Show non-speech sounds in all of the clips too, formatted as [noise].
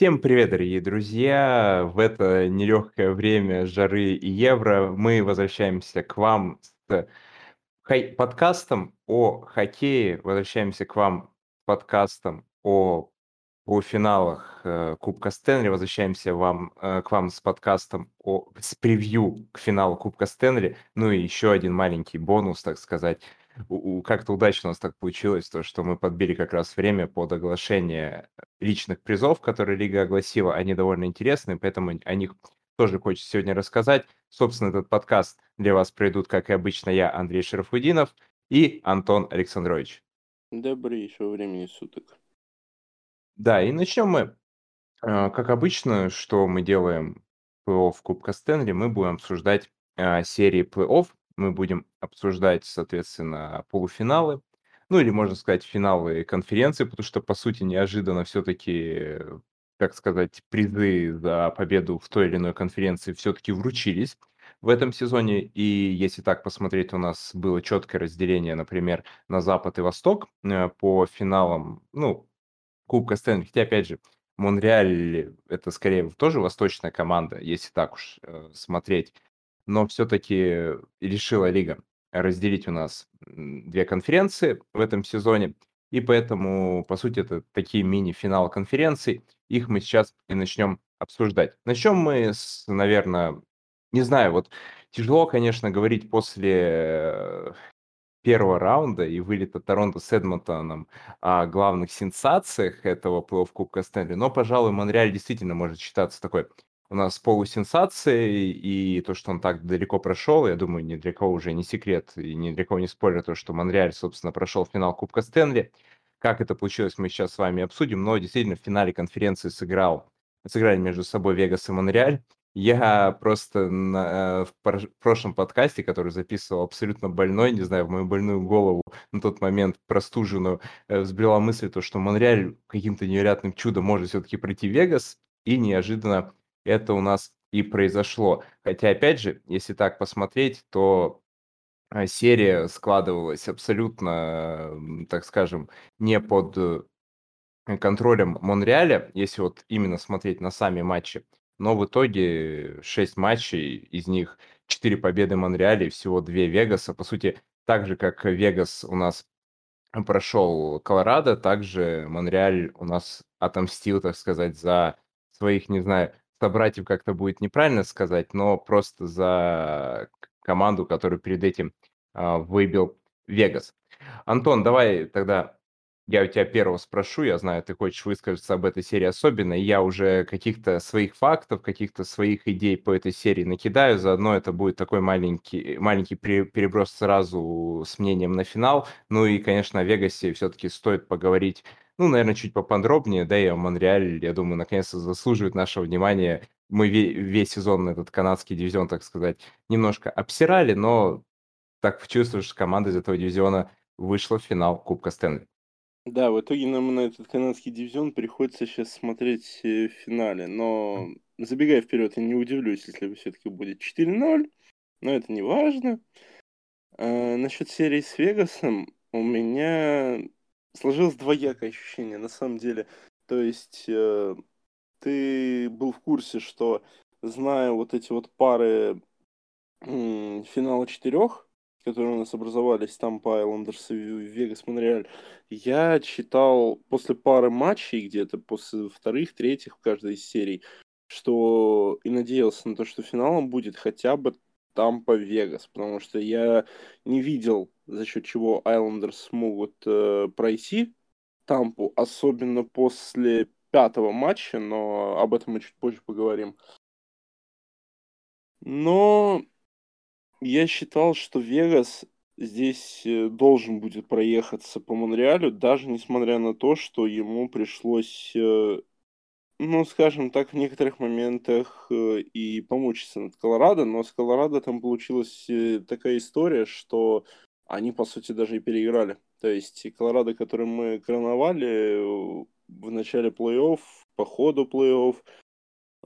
Всем привет, дорогие друзья! В это нелегкое время жары и евро мы возвращаемся к вам с хай- подкастом о хоккее, возвращаемся к вам с подкастом о полуфиналах э, Кубка Стэнли, возвращаемся вам, э, к вам с подкастом о, с превью к финалу Кубка Стэнли, ну и еще один маленький бонус, так сказать как-то удачно у нас так получилось, то, что мы подбили как раз время под оглашение личных призов, которые Лига огласила. Они довольно интересные, поэтому о них тоже хочется сегодня рассказать. Собственно, этот подкаст для вас пройдут, как и обычно, я, Андрей Шарафудинов и Антон Александрович. Добрейшего времени суток. Да, и начнем мы, э, как обычно, что мы делаем плей-офф Кубка Стэнли, мы будем обсуждать э, серии плей-офф, мы будем обсуждать, соответственно, полуфиналы, ну или, можно сказать, финалы конференции, потому что, по сути, неожиданно все-таки, как сказать, призы за победу в той или иной конференции все-таки вручились в этом сезоне. И если так посмотреть, у нас было четкое разделение, например, на Запад и Восток э, по финалам, ну, Кубка Стэнли. Хотя, опять же, Монреаль — это скорее тоже восточная команда, если так уж э, смотреть но все-таки решила лига разделить у нас две конференции в этом сезоне, и поэтому, по сути, это такие мини-финал конференций. Их мы сейчас и начнем обсуждать. Начнем мы с, наверное, не знаю, вот тяжело, конечно, говорить после первого раунда и вылета Торонто с Эдмонтоном о главных сенсациях этого плей-офф Кубка Стэнли, но, пожалуй, Монреаль действительно может считаться такой у нас полусенсацией, и то, что он так далеко прошел, я думаю, ни для кого уже не секрет, и ни для кого не спорят, то, что Монреаль, собственно, прошел финал Кубка Стэнли. Как это получилось, мы сейчас с вами обсудим, но действительно в финале конференции сыграл, сыграли между собой Вегас и Монреаль. Я просто на, в прошлом подкасте, который записывал абсолютно больной, не знаю, в мою больную голову на тот момент простуженную, э, взбрела мысль, то, что Монреаль каким-то невероятным чудом может все-таки пройти Вегас, и неожиданно это у нас и произошло. Хотя, опять же, если так посмотреть, то а, серия складывалась абсолютно, так скажем, не под э, контролем Монреаля, если вот именно смотреть на сами матчи. Но в итоге 6 матчей, из них 4 победы Монреаля и всего 2 Вегаса. По сути, так же, как Вегас у нас прошел Колорадо, также Монреаль у нас отомстил, так сказать, за своих, не знаю, собратьев как-то будет неправильно сказать, но просто за команду, которую перед этим а, выбил Вегас. Антон, давай тогда я у тебя первого спрошу, я знаю, ты хочешь высказаться об этой серии особенно, и я уже каких-то своих фактов, каких-то своих идей по этой серии накидаю, заодно это будет такой маленький, маленький переброс сразу с мнением на финал, ну и, конечно, о Вегасе все-таки стоит поговорить ну, наверное, чуть поподробнее, да, и Монреаль, я думаю, наконец-то заслуживает нашего внимания. Мы весь сезон этот канадский дивизион, так сказать, немножко обсирали, но так чувствуешь, что команда из этого дивизиона вышла в финал Кубка Стэнли. Да, в итоге нам на этот канадский дивизион приходится сейчас смотреть э, в финале. Но забегая вперед, я не удивлюсь, если все-таки будет 4-0, но это не важно. А, насчет серии с Вегасом у меня сложилось двоякое ощущение, на самом деле. То есть э, ты был в курсе, что зная вот эти вот пары э, финала четырех, которые у нас образовались там по Айлендерс и Вегас Монреаль, я читал после пары матчей где-то, после вторых, третьих в каждой из серий, что и надеялся на то, что финалом будет хотя бы Тампа Вегас, потому что я не видел за счет чего Айлендерс смогут э, пройти Тампу, особенно после пятого матча, но об этом мы чуть позже поговорим. Но я считал, что Вегас здесь э, должен будет проехаться по Монреалю, даже несмотря на то, что ему пришлось, э, ну, скажем так, в некоторых моментах э, и помучиться над Колорадо, но с Колорадо там получилась такая история, что они, по сути, даже и переиграли. То есть Колорадо, который мы короновали в начале плей-офф, по ходу плей-офф,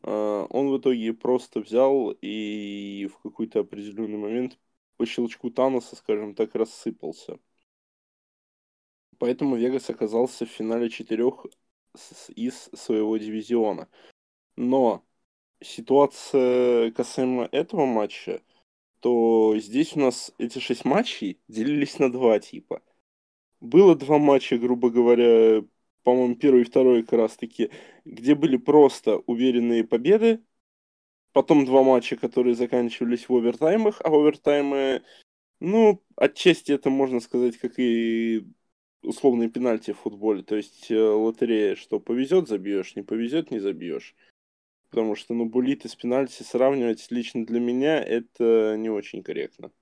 он в итоге просто взял и в какой-то определенный момент по щелчку Таноса, скажем так, рассыпался. Поэтому Вегас оказался в финале четырех из своего дивизиона. Но ситуация касаемо этого матча, то здесь у нас эти шесть матчей делились на два типа. Было два матча, грубо говоря, по-моему, первый и второй как раз-таки, где были просто уверенные победы, потом два матча, которые заканчивались в овертаймах, а овертаймы, ну, отчасти это можно сказать, как и условные пенальти в футболе, то есть э, лотерея, что повезет, забьешь, не повезет, не забьешь. Потому что, ну, булиты с пенальти сравнивать лично для меня это не очень корректно.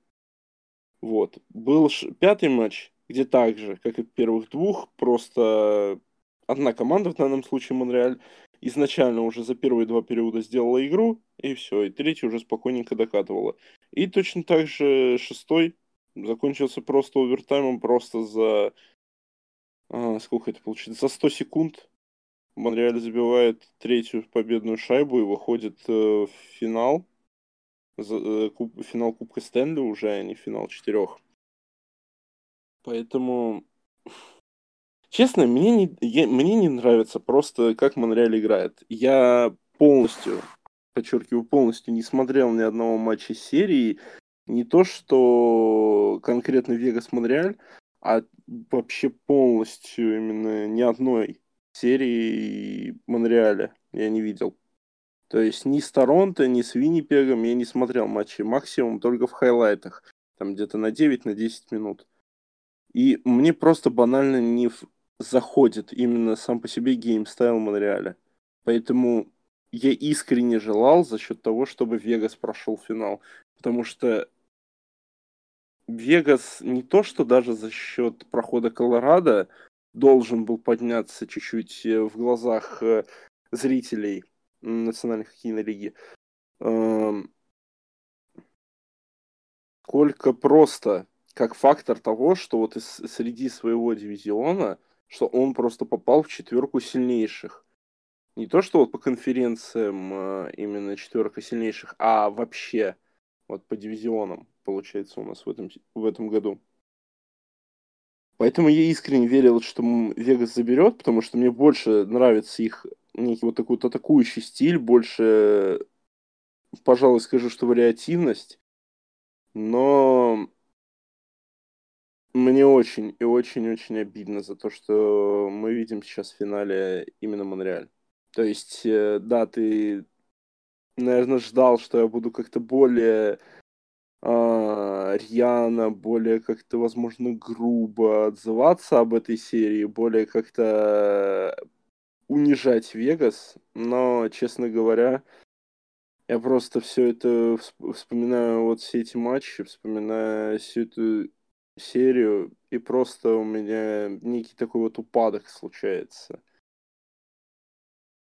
Вот. Был пятый матч, где так же, как и первых двух, просто одна команда, в данном случае Монреаль, изначально уже за первые два периода сделала игру, и все, и третий уже спокойненько докатывала. И точно так же шестой закончился просто овертаймом, просто за... А, сколько это получится? За 100 секунд Монреаль забивает третью победную шайбу и выходит э, в финал. За, э, куб, финал Кубка Стэнли уже, а не финал четырех. Поэтому [laughs] Честно, мне не, я, мне не нравится просто, как Монреаль играет. Я полностью, подчеркиваю, полностью не смотрел ни одного матча серии. Не то, что конкретно Вегас-Монреаль, а вообще полностью именно ни одной серии Монреаля я не видел. То есть ни с Торонто, ни с Виннипегом я не смотрел матчи. Максимум только в хайлайтах. Там где-то на 9, на 10 минут. И мне просто банально не, заходит именно сам по себе game style Монреаля. Поэтому я искренне желал за счет того, чтобы Вегас прошел финал. Потому что Вегас не то, что даже за счет прохода Колорадо должен был подняться чуть-чуть э, в глазах э, зрителей Национальной хоккейной лиги. Сколько просто как фактор того, что вот из, среди своего дивизиона – что он просто попал в четверку сильнейших. Не то, что вот по конференциям а, именно четверка сильнейших, а вообще вот по дивизионам, получается, у нас в этом, в этом году. Поэтому я искренне верил, что Вегас заберет, потому что мне больше нравится их некий вот такой вот атакующий стиль, больше, пожалуй, скажу, что вариативность. Но мне очень и очень-очень обидно за то, что мы видим сейчас в финале именно Монреаль. То есть, э, да, ты, наверное, ждал, что я буду как-то более э, рьяно, более как-то, возможно, грубо отзываться об этой серии, более как-то унижать Вегас, но, честно говоря, я просто все это вспоминаю, вот все эти матчи, вспоминаю всю эту серию, и просто у меня некий такой вот упадок случается.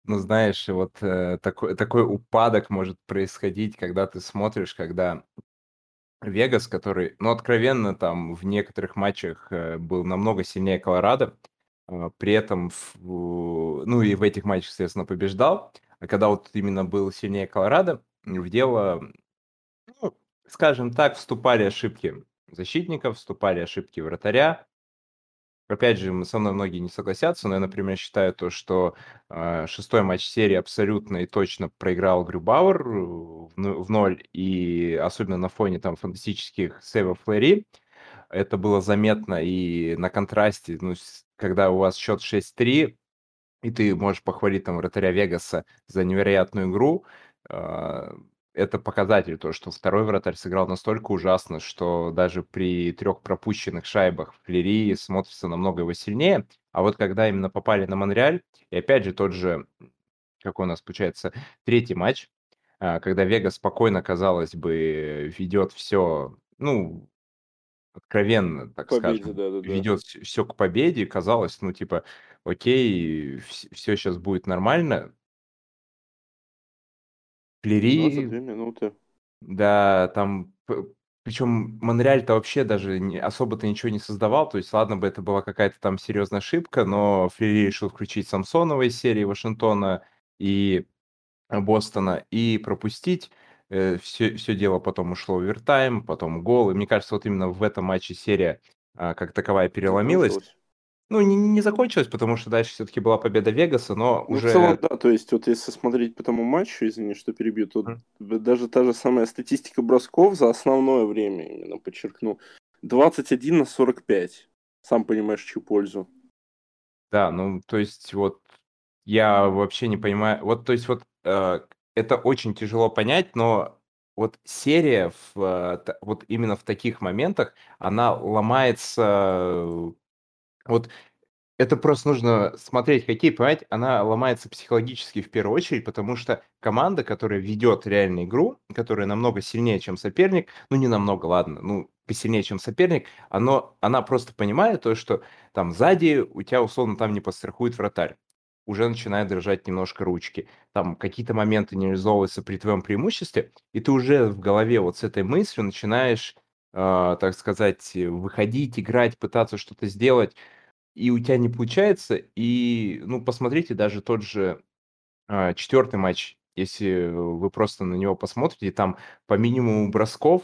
Ну, знаешь, вот э, такой, такой упадок может происходить, когда ты смотришь, когда Вегас, который, ну, откровенно, там в некоторых матчах э, был намного сильнее Колорадо, э, при этом, в, ну, и в этих матчах, соответственно, побеждал, а когда вот именно был сильнее Колорадо, в дело, ну, скажем так, вступали ошибки защитников, вступали ошибки вратаря. Опять же, со мной многие не согласятся, но я, например, считаю то, что э, шестой матч серии абсолютно и точно проиграл Грюбауэр э, в, в ноль, и особенно на фоне там фантастических сейвов Флэри. Это было заметно и на контрасте, ну, когда у вас счет 6-3, и ты можешь похвалить там вратаря Вегаса за невероятную игру, э, это показатель, то, что второй вратарь сыграл настолько ужасно, что даже при трех пропущенных шайбах Флери смотрится намного его сильнее. А вот когда именно попали на Монреаль, и опять же тот же, как у нас получается, третий матч, а, когда Вега спокойно, казалось бы, ведет все, ну, откровенно, так победе, скажем, да, да, ведет да. все к победе, казалось, ну, типа, окей, все сейчас будет нормально, Плери... минуты. Да, там... Причем Монреаль-то вообще даже не, особо-то ничего не создавал. То есть, ладно бы это была какая-то там серьезная ошибка, но Флери решил включить Самсонова из серии Вашингтона и Бостона и пропустить. Э, все, все дело потом ушло в овертайм, потом гол. И мне кажется, вот именно в этом матче серия а, как таковая переломилась. Ну, не не закончилось, потому что дальше всё-таки была победа "Вегаса", но Ну, в целом, уже да. То есть вот если смотреть по тому матчу, извини, что перебью, то д даже та же самая статистика бросков за основное время, именно подчеркну, 21 на 45. Сам понимаешь, чью пользу. Да, ну, то есть вот я вообще не понимаю. Вот, то есть вот, э, это очень тяжело понять, но вот серия в, э, вот именно в таких моментах, она ломается. Вот это просто нужно смотреть хоккей, понимаете, она ломается психологически в первую очередь, потому что команда, которая ведет реально игру, которая намного сильнее, чем соперник, ну, не намного, ладно, ну, посильнее, чем соперник, оно она просто понимает то, что там сзади у тя, условно, там не подстрахует вратарь. Уже начинают дрожать немножко ручки. Там какие-то моменты не реализовываются при твоем преимуществе, и ты уже в голове вот с этой мыслью начинаешь, а, так сказать, выходить, играть, пытаться что-то сделать, и у тя не получается. И, ну, посмотрите даже тот же, а, 4 матч. Если вы просто на него посмотрите, там по минимуму бросков,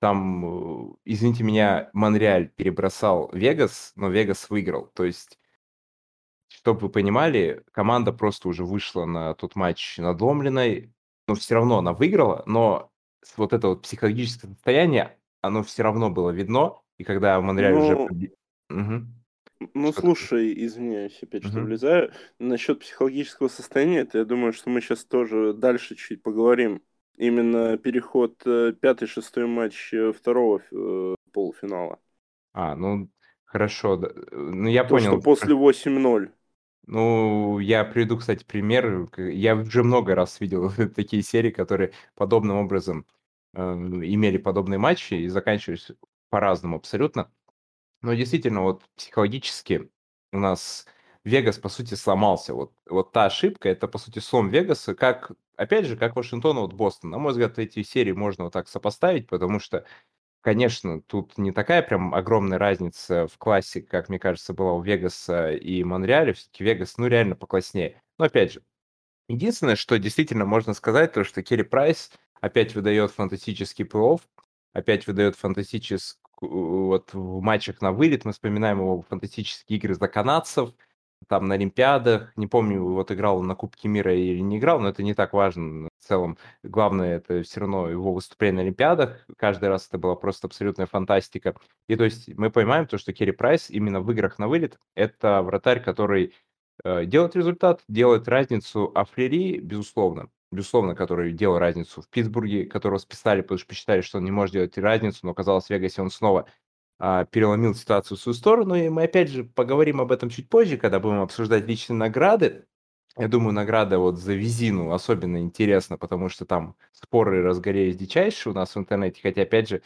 там, извините меня, Монреаль перебросал "Вегас", но "Вегас" выиграл. То есть Чтоб вы понимали, команда просто уже вышла на тот матч надломленной, но всё равно она выиграла, но вот это вот психологическое состояние, оно всё равно было видно. И когда Монреаль уже Ну побе Мгм. Ну, Что такое? слушай, извиняюсь опять, что Мгм. влезаю. Насчет психологического состояния, это я думаю, что мы щас тоже дальше чуть поговорим. Именно переход, э, 5-6 матч, э, 2 ф э, полуфинала. А, ну, хорошо, д ну, я То, что понял после про 8:0. Ну, я приведу, кстати, пример. Я уже много раз видел [laughs] такие серии, которые подобным образом, э, имели подобные матчи и заканчивались по-разному абсолютно. Но действительно, вот психологически у нас "Вегас", по сути, сломался. Вот вот та ошибка- это, по сути, слом "Вегаса", как, опять же, как Вашингтон, вот Бостон. На мой взгляд, эти серии можно вот так сопоставить, потому что, конечно, тут не такая прям огромная разница в классе, как мне кажется, была у "Вегаса" и Монреаля. Всё-таки "Вегас", ну, реально покласснее. Но опять же, единственное, что действительно можно сказать, то что Керри Прайс опять выдает фантастический плей-офф, опять выдает фантастическую вот в матчах на вылет. Мы вспоминаем его фантастические игры за канадцев, там на олимпиадах. Не помню, вот играл он на Кубке мира или не играл, но это не так важно в целом. Главное- это всё равно его выступление на олимпиадах. Каждый раз это была просто абсолютная фантастика. И то есть мы понимаем то, что Керри Прайс именно в играх на вылет- это вратарь, который, э, делает результат, делает разницу. А Флери, безусловно, безусловно, который делал разницу в Питтсбурге, которого списали, потому что посчитали, что он не может делать разницу, но оказалось, в "Вегасе" он снова, а, переломил ситуацию в свою сторону. И мы опять же поговорим об этом чуть позже, когда будем обсуждать личные награды. Я думаю, награда вот за Визину особенно интересна, потому что там споры разгорелись дичайшие у нас в интернете. Хотя, опять же,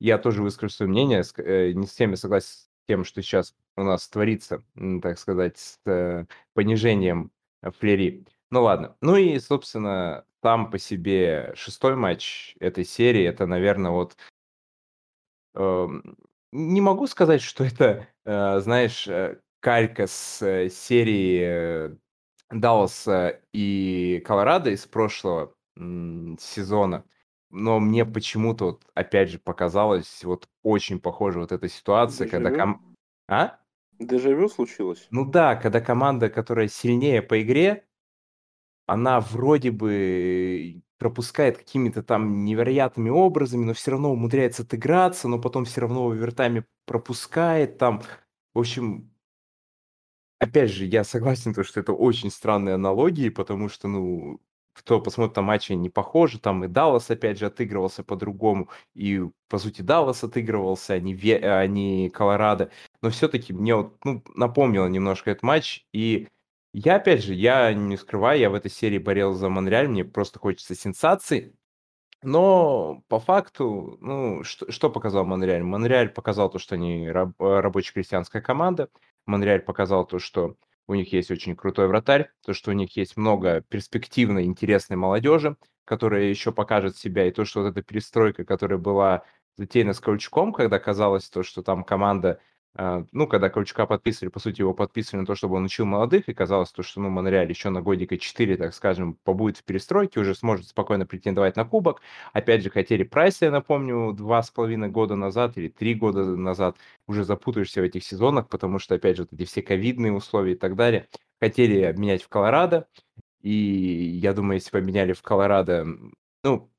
я тоже выскажу своё мнение, э, не с всеми согласен с тем, что щас у нас творится, так сказать, с, э, понижением Флери. Ну ладно. Ну и, собственно, сам по себе 6 матч этой серии- это, наверно, вот Эм, не могу сказать, что это, э, знаешь, э, калька с, э, серии Далласа и Колорадо из прошлого, сезона, но мне почему-то вот опять же показалось, вот очень похожа вот эта ситуация, когда Дежавю? ком А? Дежавю случилось? Ну да, когда команда, которая сильнее по игре она вроде бы пропускает какими-то там невероятными образами, но всё равно умудряется отыграться, но потом всё равно овертайме пропускает там. В общем Опять же, я согласен, то что это очень странные аналогии, потому что, ну, кто посмотрит там матчи, они похожи. Там и Даллас опять же отыгрывался по-другому, и, по сути, Даллас отыгрывался, а не Ве а не Колорадо. Но всё-таки мне вот, ну, напомнило немножко этот матч. И я, опять же, я не скрываю, я в этой серии болел за Монреаль, мне просто хочется сенсаций. Но по факту, ну, что что показал Монреаль? Монреаль показал то, что они раб рабоче-крестьянская команда. Монреаль показал то, что у них есть очень крутой вратарь, то, что у них есть много перспективной, интересной молодежи, которая еще покажет себя. И то, что вот эта перестройка, которая была затеяна с Крольчуком, когда казалось то, что там команда ну, когда Ковальчука подписывали, по сути, его подписывали на то, чтобы он учил молодых, и казалось, то, что, ну, Монреаль еще на годика 4, так скажем, побудет в перестройке, уже сможет спокойно претендовать на кубок. Опять же, хотели Прайса, я напомню, два с половиной года назад или три года назад. Уже запутаешься в этих сезонах, потому что, опять же, вот эти все ковидные условия и так далее. Хотели обменять в Колорадо, и я думаю, если поменяли в Колорадо, ну,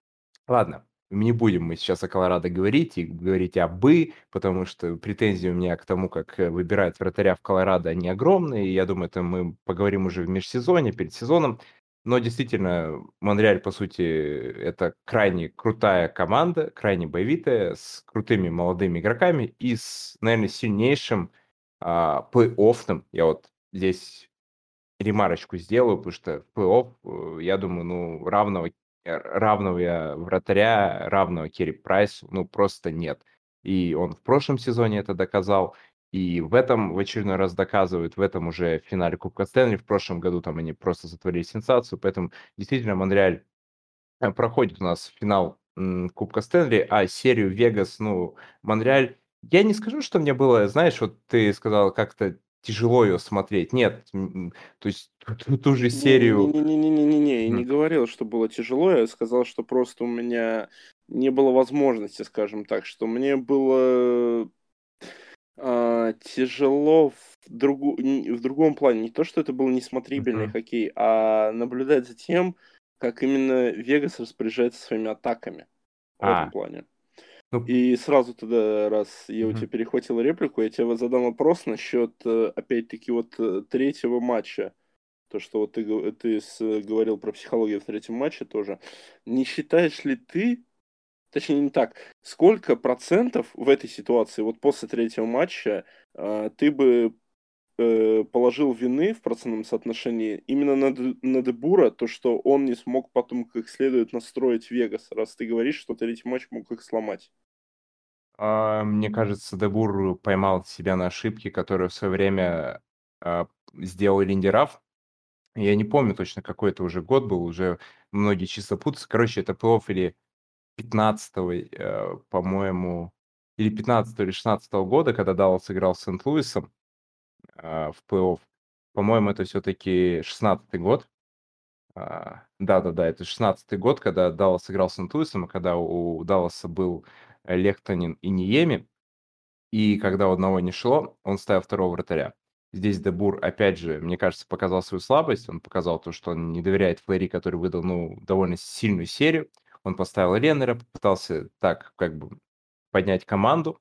ладно, не будем мы сейчас о Колорадо говорить и говорить о «бы», потому что претензии у меня к тому, как э, выбирают вратаря в Колорадо, они огромные. И я думаю, это мы поговорим уже в межсезоне, перед сезоном. Но действительно, Монреаль, по сути, это крайне крутая команда, крайне боевитая, с крутыми молодыми игроками и с, наверное, сильнейшим а, плей-оффным. Я вот здесь ремарочку сделаю, потому что в плей-офф, э, я думаю, ну, равного равного вратаря, равного Керри Прайсу, ну, просто нет. И он в прошлом сезоне это доказал, и в этом в очередной раз доказывает, в этом уже в финале Кубка Стэнли, в прошлом году там они просто затворили сенсацию, поэтому действительно Монреаль э, проходит у нас финал Кубка Стэнли, а серию Вегас, ну, Монреаль, я не скажу, что мне было, знаешь, вот ты сказал, как-то тяжело ее смотреть. Нет, то есть [laughs] ту, ту же серию... Не-не-не-не-не-не, я не говорил, что было тяжело, я сказал, что просто у меня не было возможности, скажем так, что мне было а, тяжело в, другу, в другом плане. Не то, что это был несмотрибельный uh-huh. хоккей, а наблюдать за тем, как именно Вегас распоряжается своими атаками. В а. этом плане. Ну... И сразу тогда, раз я у тебя перехватил реплику, я тебе задам вопрос насчет, э, опять-таки, вот э, третьего матча. То, что вот ты, ты с, говорил про психологию в третьем матче тоже. Не считаешь ли ты, точнее не так, сколько процентов в этой ситуации, вот после третьего матча, э, ты бы э, положил вины в процентном соотношении именно на, на Дебура, то, что он не смог потом как следует настроить Вегас, раз ты говоришь, что третий матч мог их сломать? А, мне кажется, Дебур поймал себя на ошибке, которую в свое время а, сделал Линди Раф. Я не помню точно, какой это уже год был, уже многие числа путаются. Короче, это плей или 15 э, по-моему, или 15 или 16 года, когда Даллас играл с Сент-Луисом э, в плей-офф. По-моему, это все-таки 16 год. А, да-да-да, это 16 год, когда Даллас играл с Сент-Луисом, и когда у Далласа был Лехтонин и Ниеми. И когда у одного не шло, он ставил второго вратаря. Здесь Дебур, опять же, мне кажется, показал свою слабость. Он показал то, что он не доверяет Флэри, который выдал, ну, довольно сильную серию. Он поставил Реннера, попытался так, как бы, поднять команду.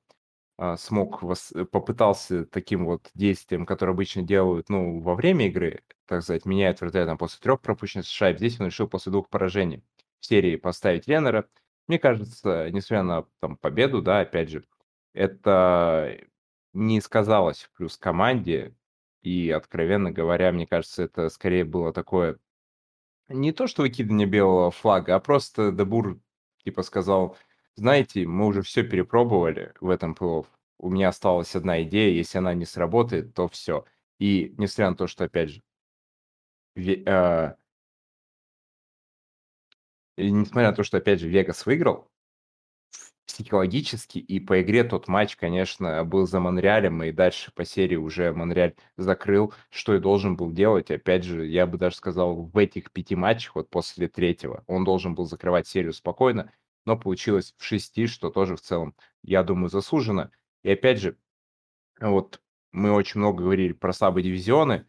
А, смог, вос... попытался таким вот действием, которое обычно делают, ну, во время игры, так сказать, меняют вратаря там после трех пропущенных шайб. Здесь он решил после двух поражений в серии поставить Реннера. Мне кажется, несмотря на там победу, да, опять же, это не сказалось в плюс команде. И, откровенно говоря, мне кажется, это скорее было такое не то, что выкидывание белого флага, а просто Дебур типа сказал, знаете, мы уже все перепробовали в этом плей У меня осталась одна идея, если она не сработает, то все. И несмотря на то, что, опять же, э, и несмотря на то, что, опять же, Вегас выиграл, психологически и по игре тот матч, конечно, был за Монреалем, и дальше по серии уже Монреаль закрыл, что и должен был делать. Опять же, я бы даже сказал, в этих пяти матчах, вот после третьего, он должен был закрывать серию спокойно, но получилось в шести, что тоже в целом, я думаю, заслуженно. И опять же, вот мы очень много говорили про слабые дивизионы,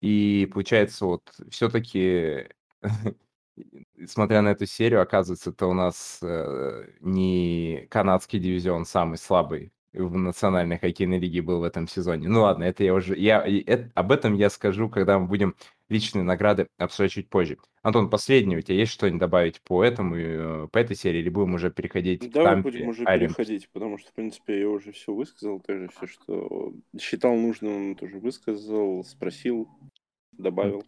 и получается, вот все-таки [laughs] смотря на эту серию, оказывается, это у нас э, не канадский дивизион самый слабый в национальной хоккейной лиге был в этом сезоне. Ну ладно, это я уже... Я, это, об этом я скажу, когда мы будем личные награды обсуждать чуть позже. Антон, последний, у тебя есть что-нибудь добавить по этому, э, по этой серии, или будем уже переходить да, к Тампе, будем уже Олимпс? переходить, потому что, в принципе, я уже все высказал, тоже все, что считал нужным, тоже высказал, спросил, добавил.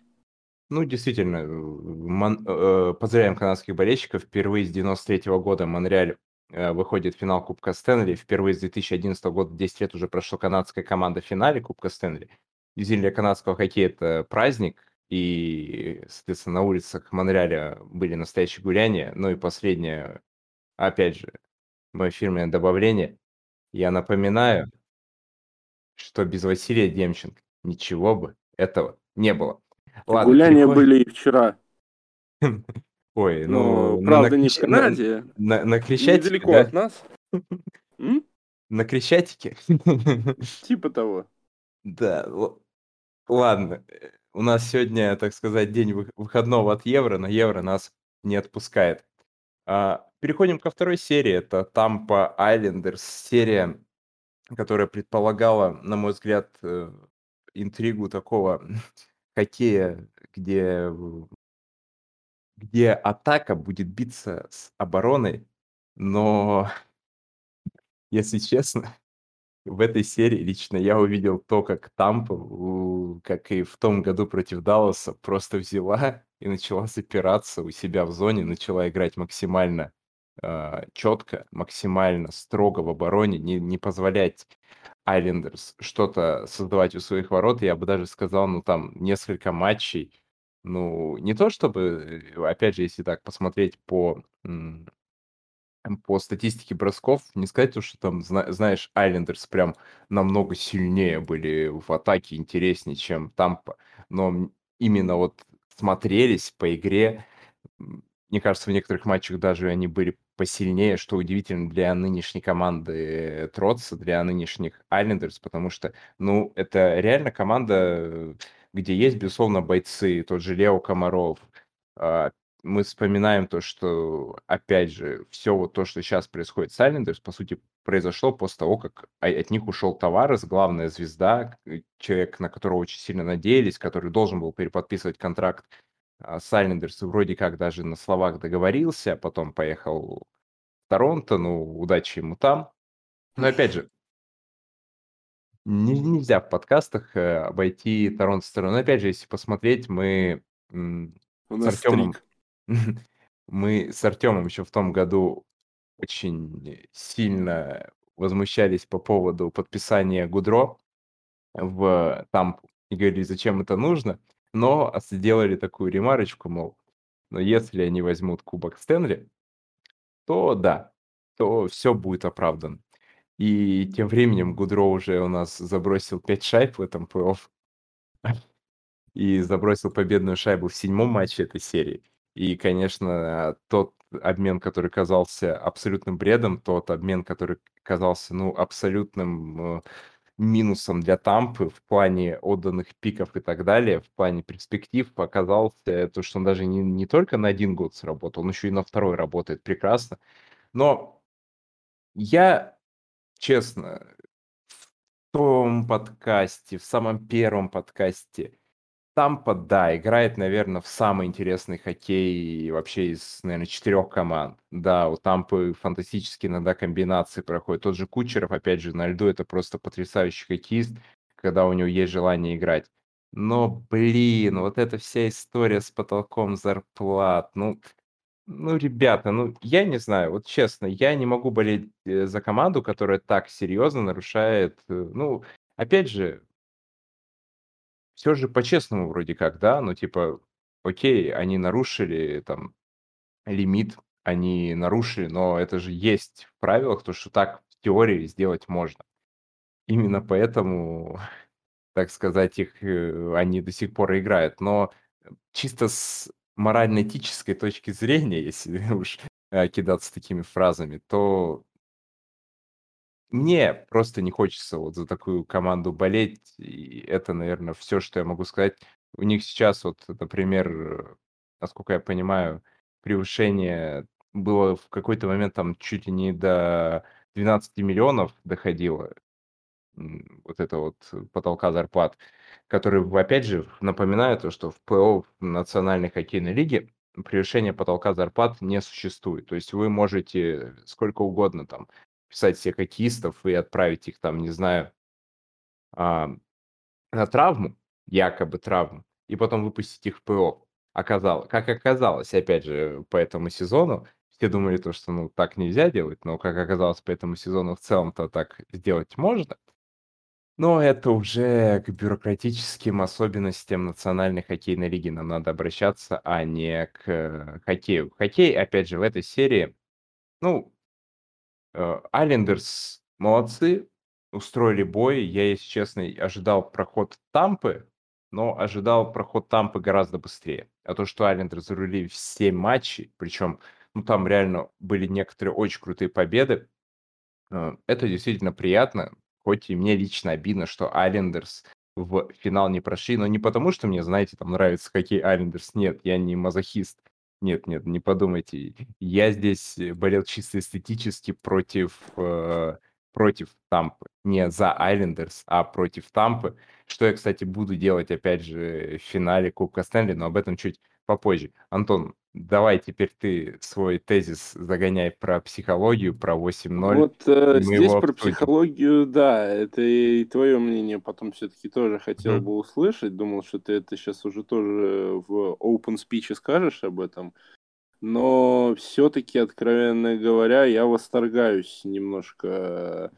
Ну, действительно, мон э, поздравляем канадских болельщиков. Впервые с 93 года Монреаль э, выходит в финал Кубка Стэнли. Впервые с 2011 года, 10 лет уже прошло канадская команда в финале Кубка Стэнли. Для канадского хоккея это праздник. И, соответственно, на улицах Монреаля были настоящие гуляния. Ну и последнее, опять же, мое фирменное добавление. Я напоминаю, что без Василия Демченко ничего бы этого не было. Ладно, Гуляния переход... были и вчера. [laughs] Ой, ну... ну правда, на, не в Канаде. На, на, на Крещатике, Недалеко да? от нас. [laughs] На Крещатике? [laughs] Типа того. Да, ладно. У нас сегодня, так сказать, день выходного от Евро, но Евро нас не отпускает. А, переходим ко второй серии. Это Тампа Айлендерс. Серия, которая предполагала, на мой взгляд, э, интригу такого [laughs] хоккея, где, где атака будет биться с обороной, но, [laughs] если честно, в этой серии лично я увидел то, как Тампа, как и в том году против Далласа, просто взяла и начала запираться у себя в зоне, начала играть максимально э, а, четко, максимально строго в обороне, не, не позволять Айлендерс что-то создавать у своих ворот. Я бы даже сказал, ну там несколько матчей, ну не то чтобы, э, опять же, если так посмотреть по по статистике бросков, не сказать, что там, знаешь, Айлендерс прям намного сильнее были в атаке, интереснее, чем Тампа. Но именно вот смотрелись по игре, мне кажется, в некоторых матчах даже они были посильнее, что удивительно для нынешней команды Троца, для нынешних Айлендерс, потому что, ну, это реально команда, где есть, безусловно, бойцы, тот же Лео Комаров, а, мы вспоминаем то, что, опять же, все вот то, что сейчас происходит с Islanders, по сути, произошло после того, как от них ушел Товарес, главная звезда, человек, на которого очень сильно надеялись, который должен был переподписывать контракт а, с Islanders, и вроде как даже на словах договорился, а потом поехал в Торонто, ну, удачи ему там. Но, опять же, нельзя в подкастах э, обойти Торонто стороной. Опять же, если посмотреть, мы У с Артемом... Стрик. [laughs] Мы с Артемом еще в том году очень сильно возмущались по поводу подписания Гудро в Тампу и говорили, зачем это нужно, но сделали такую ремарочку, мол, но если они возьмут Кубок Стэнли, то да, то все будет оправдано. И тем временем Гудро уже у нас забросил 5 шайб в этом плей-офф [laughs] и забросил победную шайбу в седьмом матче этой серии. И, конечно, тот обмен, который казался абсолютным бредом, тот обмен, который казался, ну, абсолютным э, минусом для Тампы в плане отданных пиков и так далее, в плане перспектив, оказался то, что он даже не, не только на один год сработал, он еще и на второй работает прекрасно. Но я, честно, в том подкасте, в самом первом подкасте Тампа, да, играет, наверное, в самый интересный хоккей вообще из, наверное, четырех команд. Да, у Тампы фантастические иногда комбинации проходят. Тот же Кучеров, опять же, на льду это просто потрясающий хоккеист, когда у него есть желание играть. Но, блин, вот эта вся история с потолком зарплат, ну, ну, ребята, ну, я не знаю, вот честно, я не могу болеть э, за команду, которая так серьезно нарушает, э, ну, опять же, все же по-честному вроде как, да? Ну, типа, окей, они нарушили там лимит, они нарушили, но это же есть в правилах, то, что так в теории сделать можно. Именно поэтому, [laughs] так сказать, их э, они до сих пор играют. Но чисто с морально-этической точки зрения, если [laughs] уж э, кидаться такими фразами, то мне просто не хочется вот за такую команду болеть, и это, наверное, все, что я могу сказать. У них сейчас вот, например, насколько я понимаю, превышение было в какой-то момент там чуть ли не до 12 миллионов доходило, вот это вот потолка зарплат, который, опять же, напоминаю то, что в ПО в Национальной хоккейной лиге превышение потолка зарплат не существует. То есть вы можете сколько угодно там писать всех хоккеистов и отправить их там, не знаю, а, на травму, якобы травму, и потом выпустить их в ПО. Оказалось, как оказалось, опять же, по этому сезону, все думали то, что ну так нельзя делать, но как оказалось по этому сезону в целом-то так сделать можно. Но это уже к бюрократическим особенностям Национальной хоккейной лиги нам надо обращаться, а не к хоккею. Хоккей, опять же, в этой серии, ну, Айлендерс молодцы, устроили бой. Я, если честно, ожидал проход Тампы, но ожидал проход Тампы гораздо быстрее. А то, что Айлендеры зарулили в 7 матчей, причем, ну, там реально были некоторые очень крутые победы, э, это действительно приятно, хоть и мне лично обидно, что Айлендерс в финал не прошли, но не потому, что мне, знаете, там нравится хоккей Айлендерс, нет, я не мазохист, нет, нет, не подумайте. Я здесь болел чисто эстетически против, э, против Тампы. Не за Айлендерс, а против Тампы. Что я, кстати, буду делать, опять же, в финале Кубка Стэнли, но об этом чуть попозже. Антон, давай теперь ты свой тезис загоняй про психологию, про 8-0. Вот э, здесь про обсудим. психологию, да, это и твое мнение потом все-таки тоже хотел mm-hmm. бы услышать. Думал, что ты это сейчас уже тоже в open speech скажешь об этом. Но все-таки, откровенно говоря, я восторгаюсь немножко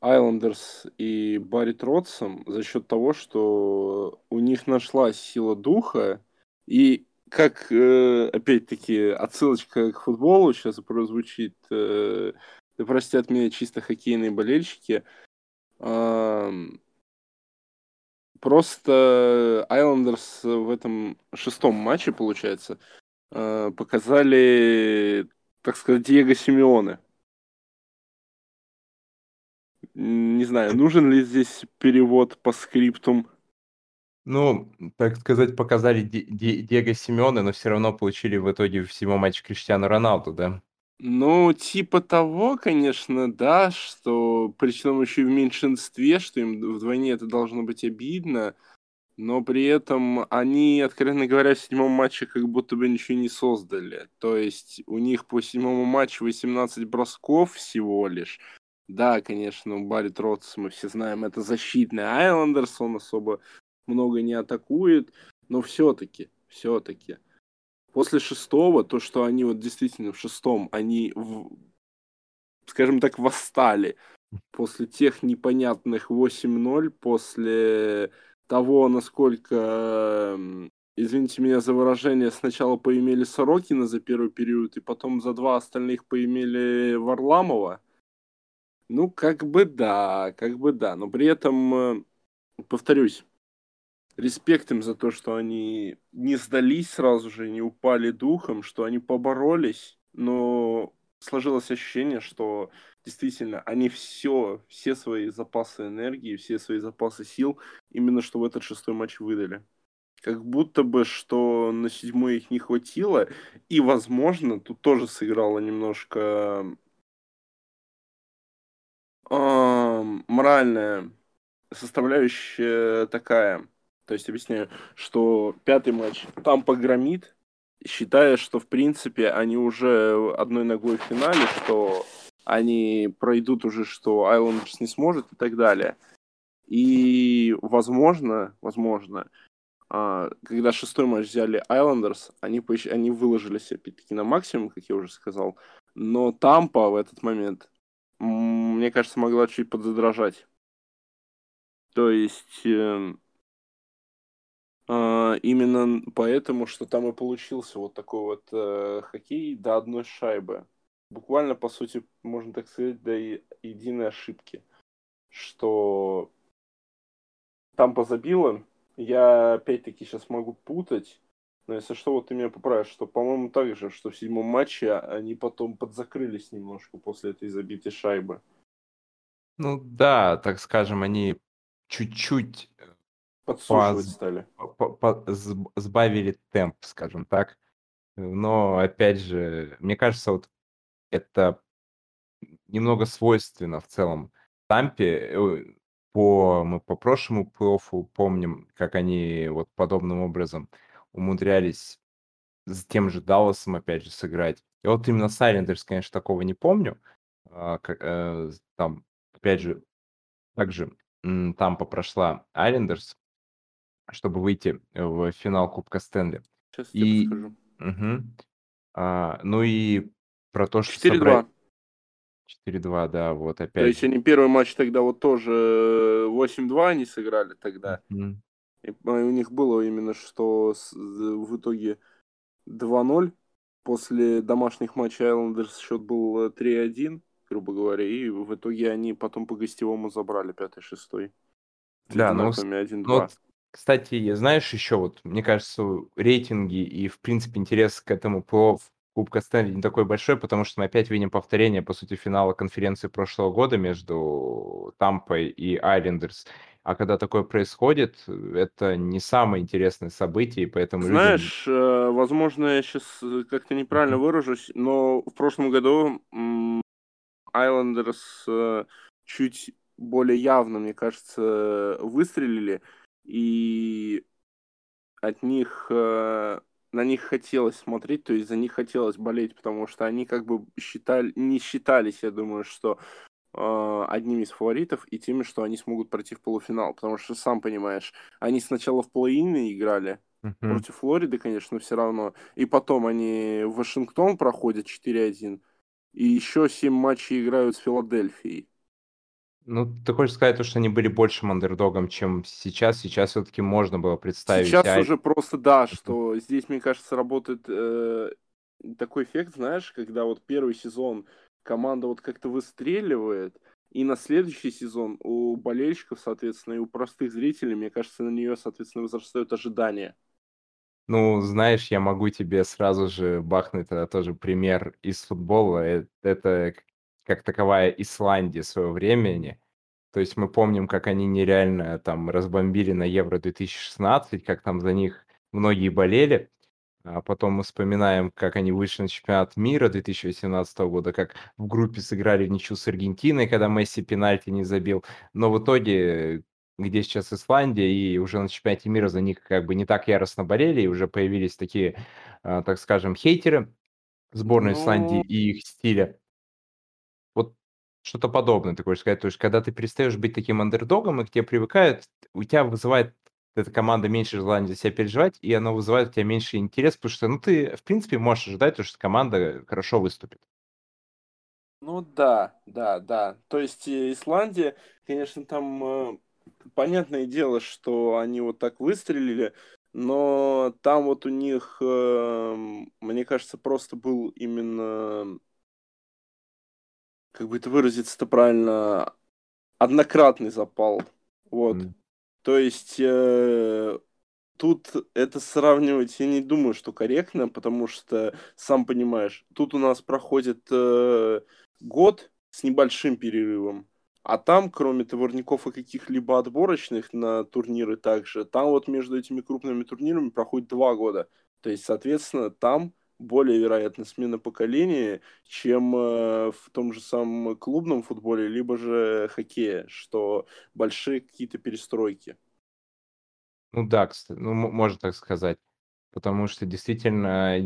Айлендерс и Барри Тротсом за счет того, что у них нашлась сила духа и как, э, опять-таки, отсылочка к футболу сейчас прозвучит, э, да простят меня чисто хоккейные болельщики, просто Айлендерс в этом шестом матче, получается, э, показали, так сказать, Диего Симеоне. Не знаю, нужен ли здесь перевод по скриптум ну, так сказать, показали Диего Симеона, но все равно получили в итоге в седьмом матче Криштиану Роналду, да? Ну, типа того, конечно, да, что причем еще и в меньшинстве, что им вдвойне это должно быть обидно, но при этом они, откровенно говоря, в седьмом матче как будто бы ничего не создали. То есть у них по седьмому матчу 18 бросков всего лишь. Да, конечно, у Барри Тротс, мы все знаем, это защитный Айлендерс, он особо много не атакует, но все-таки, все-таки. После шестого, то, что они вот действительно в шестом, они, в, скажем так, восстали после тех непонятных 8-0, после того, насколько, извините меня за выражение, сначала поимели Сорокина за первый период, и потом за два остальных поимели Варламова. Ну, как бы да, как бы да, но при этом, э, повторюсь, респект им за то, что они не сдались сразу же, не упали духом, что они поборолись, но сложилось ощущение, что действительно они все, все свои запасы энергии, все свои запасы сил именно что в этот шестой матч выдали. Как будто бы, что на седьмой их не хватило, и, возможно, тут тоже сыграла немножко моральная составляющая такая – то есть объясняю, что пятый матч там погромит, считая, что в принципе они уже одной ногой в финале, что они пройдут уже, что Айлендерс не сможет и так далее. И возможно, возможно, а, когда шестой матч взяли Айлендерс, они, они выложились опять-таки на максимум, как я уже сказал, но Тампа в этот момент, мне кажется, могла чуть подзадрожать. То есть эм, именно поэтому, что там и получился вот такой вот э, хоккей до одной шайбы. Буквально, по сути, можно так сказать, до единой ошибки. Что там позабило. Я опять-таки сейчас могу путать. Но если что, вот ты меня поправишь, что, по-моему, так же, что в седьмом матче они потом подзакрылись немножко после этой забитой шайбы. Ну да, так скажем, они чуть-чуть Подсушивать стали. по- по- сбавили темп, скажем так. Но, опять же, мне кажется, вот это немного свойственно в целом Тампе. Э, по, мы по прошлому плей помним, как они вот подобным образом умудрялись с тем же Далласом, опять же, сыграть. И вот именно с Islanders, конечно, такого не помню. А, как, э, там, опять же, также Тампа прошла Islanders, чтобы выйти в финал Кубка Стэнли. Сейчас я И, тебе скажу. А, ну и про то, что 4-2. собрать 4-2, да, вот То есть они первый матч тогда вот тоже 8-2 они сыграли тогда. Мгм. И у них было именно что в итоге 2-0. После домашних матчей Islanders счет был 3-1. грубо говоря, и в итоге они потом по гостевому забрали пятый-шестой. Да, ну, с- ну вот, кстати, знаешь, еще вот, мне кажется, рейтинги и, в принципе, интерес к этому плей Кубка Стэнли не такой большой, потому что мы опять видим повторение, по сути, финала конференции прошлого года между Тампой и Айлендерс. А когда такое происходит, это не самое интересное событие, и поэтому людям... Знаешь, э, возможно, я сейчас э, как-то неправильно Мгм. выражусь, но в прошлом году Айлендерс э, чуть более явно, мне кажется, выстрелили, и от них э, на них хотелось смотреть, то есть за них хотелось болеть, потому что они как бы считали, не считались, я думаю, что э, одними из фаворитов и теми, что они смогут пройти в полуфинал, потому что, сам понимаешь, они сначала в плей-ине играли Мгм. против Флориды, конечно, но все равно, и потом они в Вашингтон проходят 4-1, и еще 7 матчей играют с Филадельфией. Ну, ты хочешь сказать, то, что они были большим андердогом, чем сейчас? Сейчас все-таки можно было представить... Сейчас Аль- уже просто да, что здесь, мне кажется, работает э, такой эффект, знаешь, когда вот первый сезон команда вот как-то выстреливает, и на следующий сезон у болельщиков, соответственно, и у простых зрителей, мне кажется, на нее, соответственно, возрастают ожидания. Ну, знаешь, я могу тебе сразу же бахнуть тогда тоже пример из футбола. Э- Это к- как таковая Исландия своего времени. То есть мы помним, как они нереально там разбомбили на Евро-2016, как там за них многие болели. А потом мы вспоминаем, как они вышли на чемпионат мира 2018 года, как в группе сыграли в ничью с Аргентиной, когда Месси пенальти не забил. Но в итоге, где сейчас Исландия, и уже на чемпионате мира за них как бы не так яростно болели, и уже появились такие, а, так скажем, хейтеры сборной Исландии Ну, и их стиля. Что-то подобное ты хочешь сказать. То есть, когда ты перестаешь быть таким андердогом, и к тебе привыкают, у тебя вызывает эта команда меньше желания за себя переживать, и она вызывает у тебя меньше интерес, потому что, ну, ты, в принципе, можешь ожидать, то, что команда хорошо выступит. ну да, да, да. То есть э, Исландия, конечно, там э, понятное дело, что они вот так выстрелили, но там вот у них, эм, мне кажется, просто был именно, как бы это выразиться-то правильно, однократный запал. Вот. М. То есть э, тут это сравнивать, я не думаю, что корректно, потому что, сам понимаешь, тут у нас проходит э, год с небольшим перерывом, а там, кроме товарников и каких-либо отборочных на турниры также, там вот между этими крупными турнирами проходит два года. То есть, соответственно, там более вероятно смена поколения, чем э, в том же самом клубном футболе, либо же хоккее, что большие какие-то перестройки. Ну да, кстати, ну, можно так сказать. Потому что действительно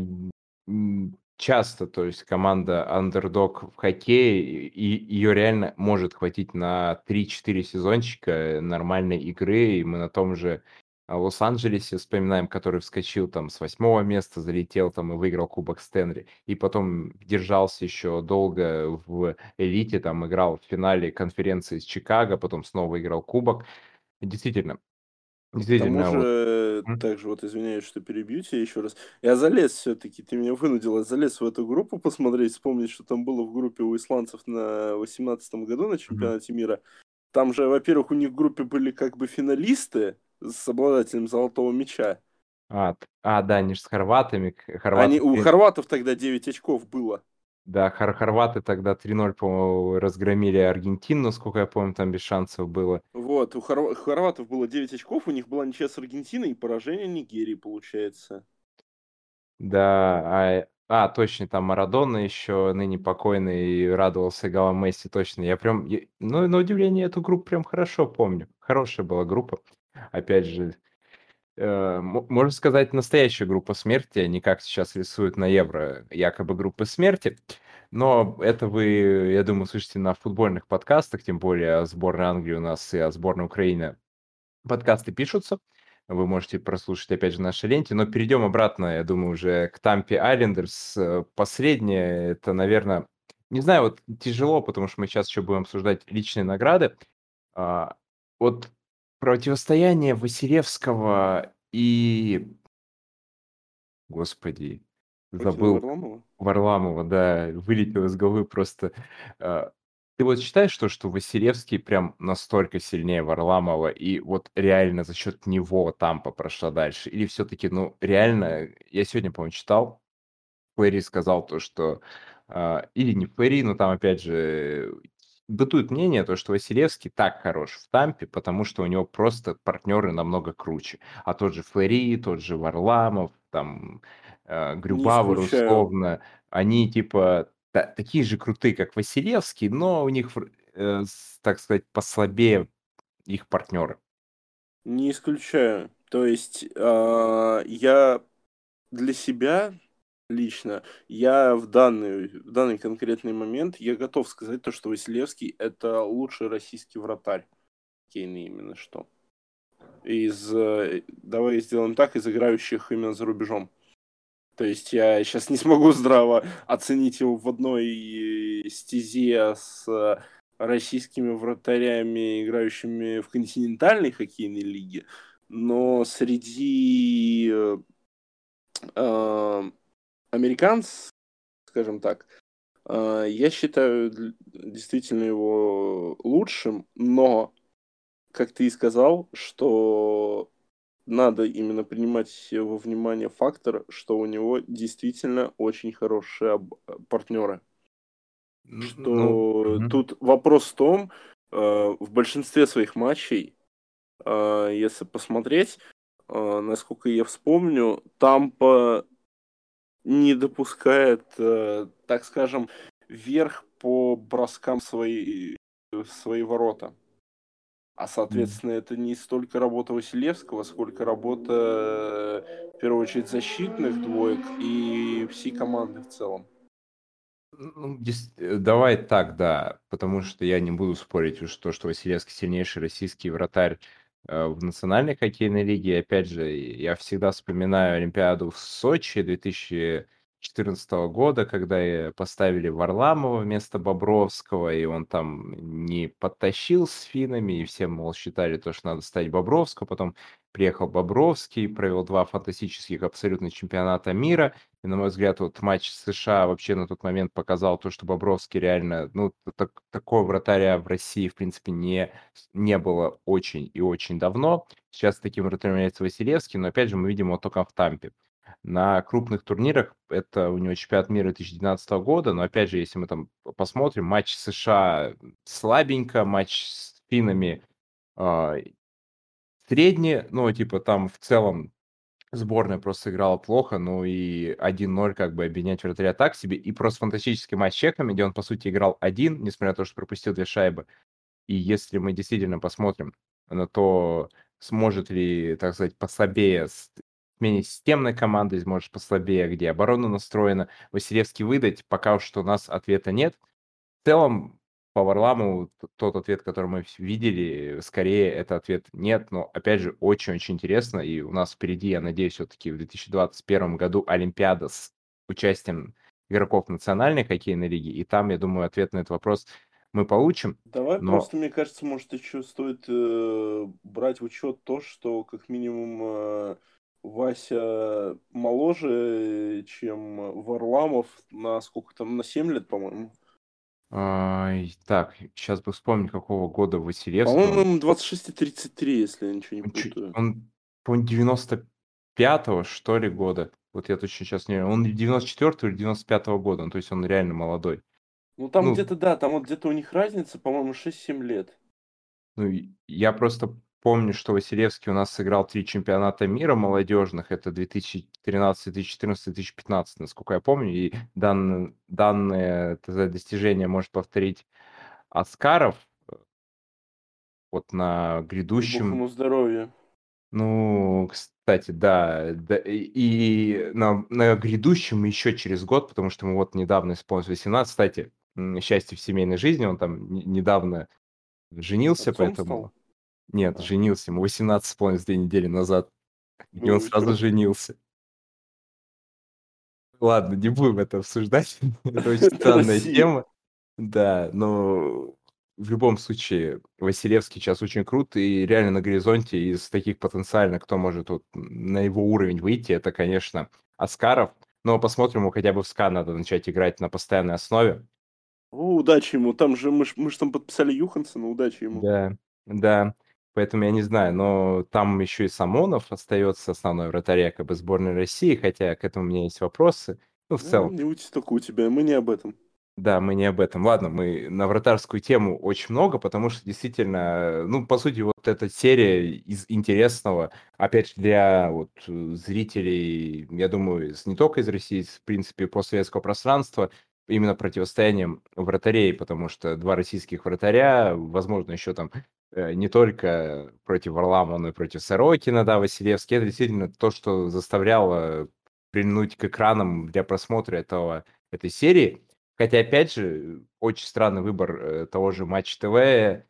часто, то есть команда андердог в хоккее, и ее реально может хватить на 3-4 сезончика нормальной игры, и мы на том же а, Лос-Анджелесе вспоминаем, который вскочил там с восьмого места, залетел там и выиграл Кубок Стэнли, и потом держался еще долго в элите, там играл в финале конференции с Чикаго, потом снова играл Кубок. Действительно, К тому действительно, вот. же, М? также вот извиняюсь, что перебью тебя еще раз. Я залез все-таки, ты меня вынудил, я залез в эту группу посмотреть, вспомнить, что там было в группе у исландцев на 18 году на чемпионате мира. Там же, во-первых, у них в группе были как бы финалисты с обладателем золотого мяча. А, а, да, они же с хорватами. к- Они, Хорваты, у хорватов тогда 9 очков было. да, хор- хорваты тогда 3-0, по разгромили Аргентину, сколько я помню, там без шансов было. Вот, у хорва- хорватов было 9 очков, у них была ничья с Аргентиной и поражение Нигерии, получается. Да, а, а, точно, там Марадона еще ныне покойный и радовался голам Месси, точно. Я прям, я- ну, на удивление, эту группу прям хорошо помню. Хорошая была группа. Опять же, э, можно сказать, настоящая группа смерти, а не как сейчас рисуют на Евро, якобы группы смерти. Но это вы, я думаю, слышите на футбольных подкастах, тем более о сборной Англии у нас и о сборной Украины подкасты пишутся. Вы можете прослушать, опять же, в нашей ленте. Но перейдем обратно, я думаю, уже к Тампе Айлендерс. Э, Последнее, это, наверное, не знаю, вот тяжело, потому что мы сейчас еще будем обсуждать личные награды. А, Вот противостояние Василевского и... Господи, забыл Варламова? Варламова, да, вылетел из головы просто. А, ты вот считаешь, что, что Василевский прям настолько сильнее Варламова, и вот реально за счет него Тампа прошла дальше? Или все-таки, ну, реально, я сегодня, по-моему, читал, Ферри сказал то, что... а, или не Ферри, но там, опять же, бытует мнение, то, что Василевский так хорош в Тампе, потому что у него просто партнеры намного круче. А тот же Флори, тот же Варламов, там, э, исключаю. условно, они типа та- такие же крутые, как Василевский, но у них, э, так сказать, послабее их партнеры. Не исключаю. То есть а, я для себя лично, я в данный, в данный конкретный момент, я готов сказать то, что Василевский это лучший российский вратарь. Кейна именно что. Из, э, давай сделаем так, из играющих именно за рубежом. То есть я сейчас не смогу здраво оценить его в одной стезе с э, российскими вратарями, играющими в континентальной хоккейной лиге, но среди э, э, американцев, скажем так, э, я считаю действительно его лучшим, но, как ты и сказал, что надо именно принимать во внимание фактор, что у него действительно очень хорошие об- партнеры. Что Ну, тут вопрос в том, э, в большинстве своих матчей, э, если посмотреть, э, насколько я вспомню, Тампа не допускает, э, так скажем, вверх по броскам свои, свои ворота. А, соответственно, это не столько работа Василевского, сколько работа, в первую очередь, защитных двоек и всей команды в целом. Ну, дес- э, давай так, да, потому что я не буду спорить уж то, что Василевский сильнейший российский вратарь в национальной хоккейной лиге. И Опять же, я всегда вспоминаю Олимпиаду в Сочи 2014 года, когда поставили Варламова вместо Бобровского, и он там не подтащил с финами, и все, мол, считали то, что надо ставить Бобровского. Потом приехал Бобровский, провел два фантастических абсолютно чемпионата мира, и, на мой взгляд, вот матч США вообще на тот момент показал то, что Бобровский реально, ну, так- такого вратаря в России, в принципе, не, не было очень и очень давно. Сейчас таким вратарем является Василевский, но, опять же, мы видим его только в Тампе. На крупных турнирах это у него чемпионат мира 2012 года, но, опять же, если мы там посмотрим, матч США слабенько, матч с финнами а, средний, ну, типа там в целом Сборная просто играла плохо, ну и 1-0 как бы обвинять вратаря так себе. И просто фантастический матч с чехами, где он, по сути, играл один, несмотря на то, что пропустил две шайбы. И если мы действительно посмотрим на то, сможет ли, так сказать, послабее, менее системной командой, сможет послабее, где оборона настроена, Василевский выдать, пока что у нас ответа нет. В целом, по Варламу тот ответ, который мы видели, скорее это ответ нет, но опять же очень-очень интересно, и у нас впереди, я надеюсь, все-таки в 2021 году Олимпиада с участием игроков национальной хоккейной лиги, и там, я думаю, ответ на этот вопрос мы получим, Давай но просто, мне кажется, может, еще стоит э, брать в учет то, что как минимум э, Вася моложе, чем Варламов на сколько там, на 7 лет, по-моему. Ай, так, сейчас бы вспомнить, какого года Василевский, По-моему, ему 26 и 33, если я ничего не он, чуть- путаю. он, по-моему, 95-го, что ли, года, вот я точно сейчас не... Он 94-го или 95-го года, ну, то есть он реально молодой. Ну, там Ну, где-то, да, там вот где-то у них разница, по-моему, 6-7 лет. Ну, и я просто помню, что Василевский у нас сыграл три чемпионата мира молодежных. Это 2013, 2014, 2015, насколько я помню. И дан, данное так сказать, достижение может повторить Аскаров э, вот на И бог грядущем ему здоровья. ну, кстати, да, да, и на, на грядущем еще через год, потому что мы вот недавно исполнилось 18, кстати, счастье в семейной жизни, он там не- недавно женился, Отцом поэтому... стал? Нет, женился, ему 18 исполнилось две недели назад, и он ну сразу женился. Ладно, не будем это обсуждать, [laughs] это очень [laughs] странная тема. Да, но в любом случае Василевский сейчас очень крут и реально на горизонте из таких потенциально, кто может вот на его уровень выйти, это, конечно, Аскаров. но посмотрим, ему хотя бы в СКА надо начать играть на постоянной основе. О, удачи ему. Там же мы, ж- мы же там подписали Юхансона, удачи ему. Да, да. Поэтому я не знаю, но там еще и Самонов остается основной вратарь якобы сборной России, хотя к этому у меня есть вопросы. Ну, в Ну, целом, не ути только у тебя, мы не об этом. да, мы не об этом. Ладно, мы на вратарскую тему очень много, потому что действительно, ну, по сути, вот эта серия из интересного, опять же, для вот э, зрителей, я думаю, не только из России, в принципе, постсоветского пространства, именно противостоянием вратарей, потому что два российских вратаря, возможно, еще там э, не только против Варламова, но и против Сорокина, да, Василевский, это действительно то, что заставляло прильнуть к экранам для просмотра этого, этой серии. Хотя, опять же, очень странный выбор э, того же Матч ТВ, э,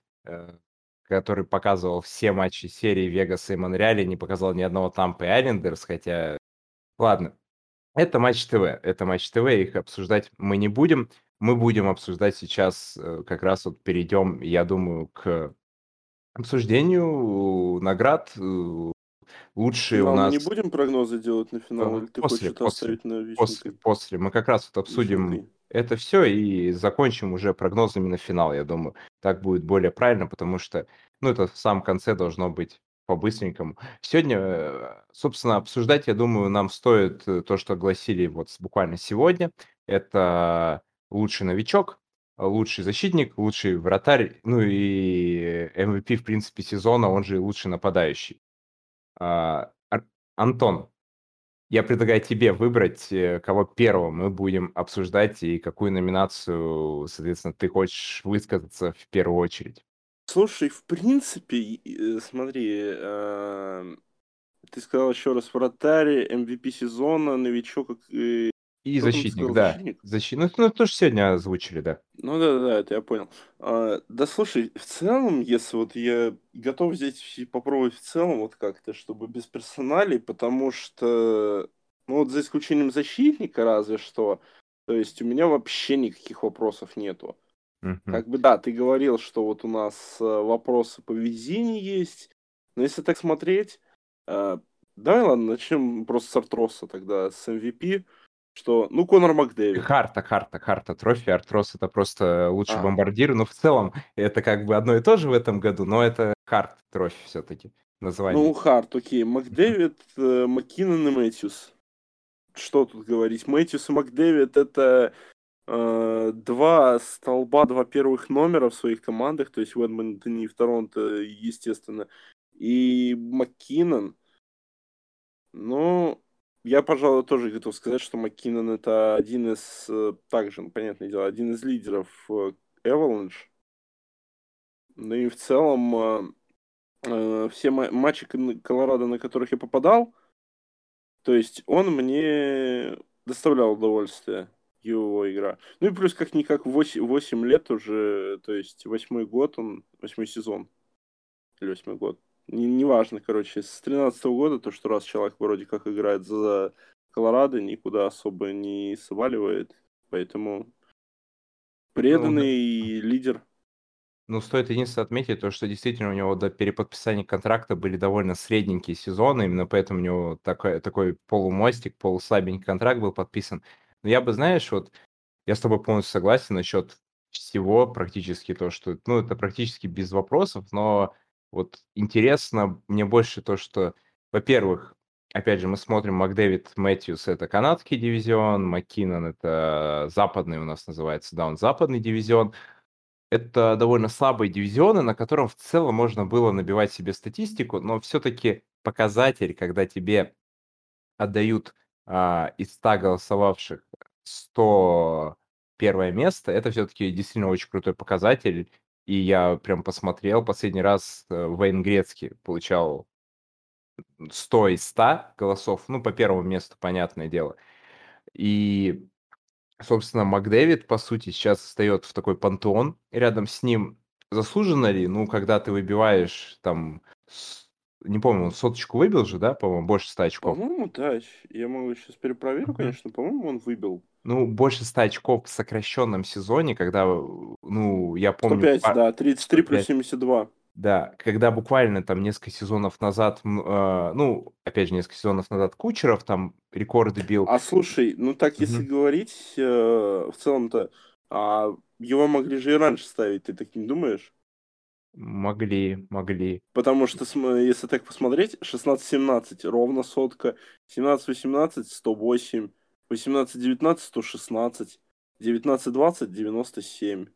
который показывал все матчи серии Вегаса и Монреаля, не показал ни одного Тампа и Айлендерс, хотя, ладно, это Матч ТВ, это Матч ТВ, их обсуждать мы не будем. Мы будем обсуждать сейчас, э, как раз вот перейдем, я думаю, к обсуждению наград. э, Лучшие у Финал мы нас... не будем прогнозы делать на финал, Э, или ты после, хочешь после, оставить на После, вишенкой? после. Мы как раз вот обсудим Вишенкой. это все и закончим уже прогнозами на финал, я думаю. Так будет более правильно, потому что, ну, это в самом конце должно быть по-быстренькому. Сегодня, э, собственно, обсуждать, я думаю, нам стоит э, то, что огласили вот буквально сегодня. Это лучший новичок, лучший защитник, лучший вратарь, ну и MVP, в принципе, сезона, он же лучший нападающий. А, Антон, я предлагаю тебе выбрать, э, кого первым мы будем обсуждать и какую номинацию, соответственно, ты хочешь высказаться в первую очередь. Слушай, в принципе, и- э, смотри, эм, ты сказал еще раз вратарь, MVP сезона, новичок, как, э, И Кто там защитник, сказал, да. защитник? Защитник. Ну, ну, тоже сегодня озвучили, да. Ну да, да, да, это я понял. А, да слушай, в целом, если вот я готов здесь и попробовать в целом вот как-то, чтобы без персоналей, потому что, ну вот за исключением защитника разве что, то есть у меня вообще никаких вопросов нету. Как бы да, ты говорил, что вот у нас э, вопросы по везению есть, но если так смотреть, э, давай ладно, начнем просто с Артроса тогда, с MVP, что, ну, Конор Макдэвид. Харта, Харта, Харта, трофи, Артрос это просто лучший А. бомбардир. Ну, в целом, это как бы одно и то же в этом году, но это Харт трофи все-таки название. Ну, Харт, окей. Макдэвид, э, Маккинон и Мэтьюс. Что тут говорить? Мэтьюс и Макдэвид это э, два столба, два первых номера в своих командах, то есть в Эдмонтоне и в Торонто, естественно. И Маккинон, ну, я, пожалуй, тоже готов сказать, что Маккинон это один из, э, также, ну, понятное дело, один из лидеров Эваланш. Ну и в целом э, э, все ма- матчи Колорадо, на которых я попадал, то есть он мне доставлял удовольствие, его игра. Ну и плюс как-никак 8, 8 лет уже, то есть восьмой год он, восьмой сезон, или восьмой год, не- неважно, короче, с 13 года, то, что раз человек вроде как играет за Колорадо, никуда особо не сваливает, поэтому преданный лидер. Ну, стоит единственное отметить то, что действительно у него до переподписания контракта были довольно средненькие сезоны, именно поэтому у него такой, такой полумостик, полуслабенький контракт был подписан. Но я бы, знаешь, вот я с тобой полностью согласен насчет всего практически то, что, ну, это практически без вопросов, но вот интересно мне больше то, что, во-первых, опять же, мы смотрим Макдэвид Мэтьюс, это канадский дивизион, Маккинон это западный у нас называется, да, он западный дивизион, это довольно слабые дивизионы, на котором в целом можно было набивать себе статистику, но все-таки показатель, когда тебе отдают а, из 100 голосовавших 100 первое место, это все-таки действительно очень крутой показатель. И я прям посмотрел, последний раз э, Вейн Грецкий получал 100 из 100 голосов, ну, по первому месту, понятное дело. И собственно, Макдэвид, по сути, сейчас встает в такой пантеон. Рядом с ним заслуженно ли, ну, когда ты выбиваешь там, не помню, он соточку выбил же, да, по-моему, больше 100 очков. По-моему, да, я могу сейчас перепроверю, Мгм. конечно, по-моему, он выбил. Ну, больше 100 очков в сокращенном сезоне, когда, ну, я помню... 105, пар- да, 33 плюс 105. 72. Да, когда буквально там несколько сезонов назад, а, ну, опять же, несколько сезонов назад Кучеров там рекорды бил. А слушай, ну так если Мгм. говорить, э, в целом-то, а, его могли же и раньше ставить, ты так не думаешь? Могли, могли. Потому что, если так посмотреть, 16-17 ровно сотка, 17-18 108, 18-19 116, 19-20 97.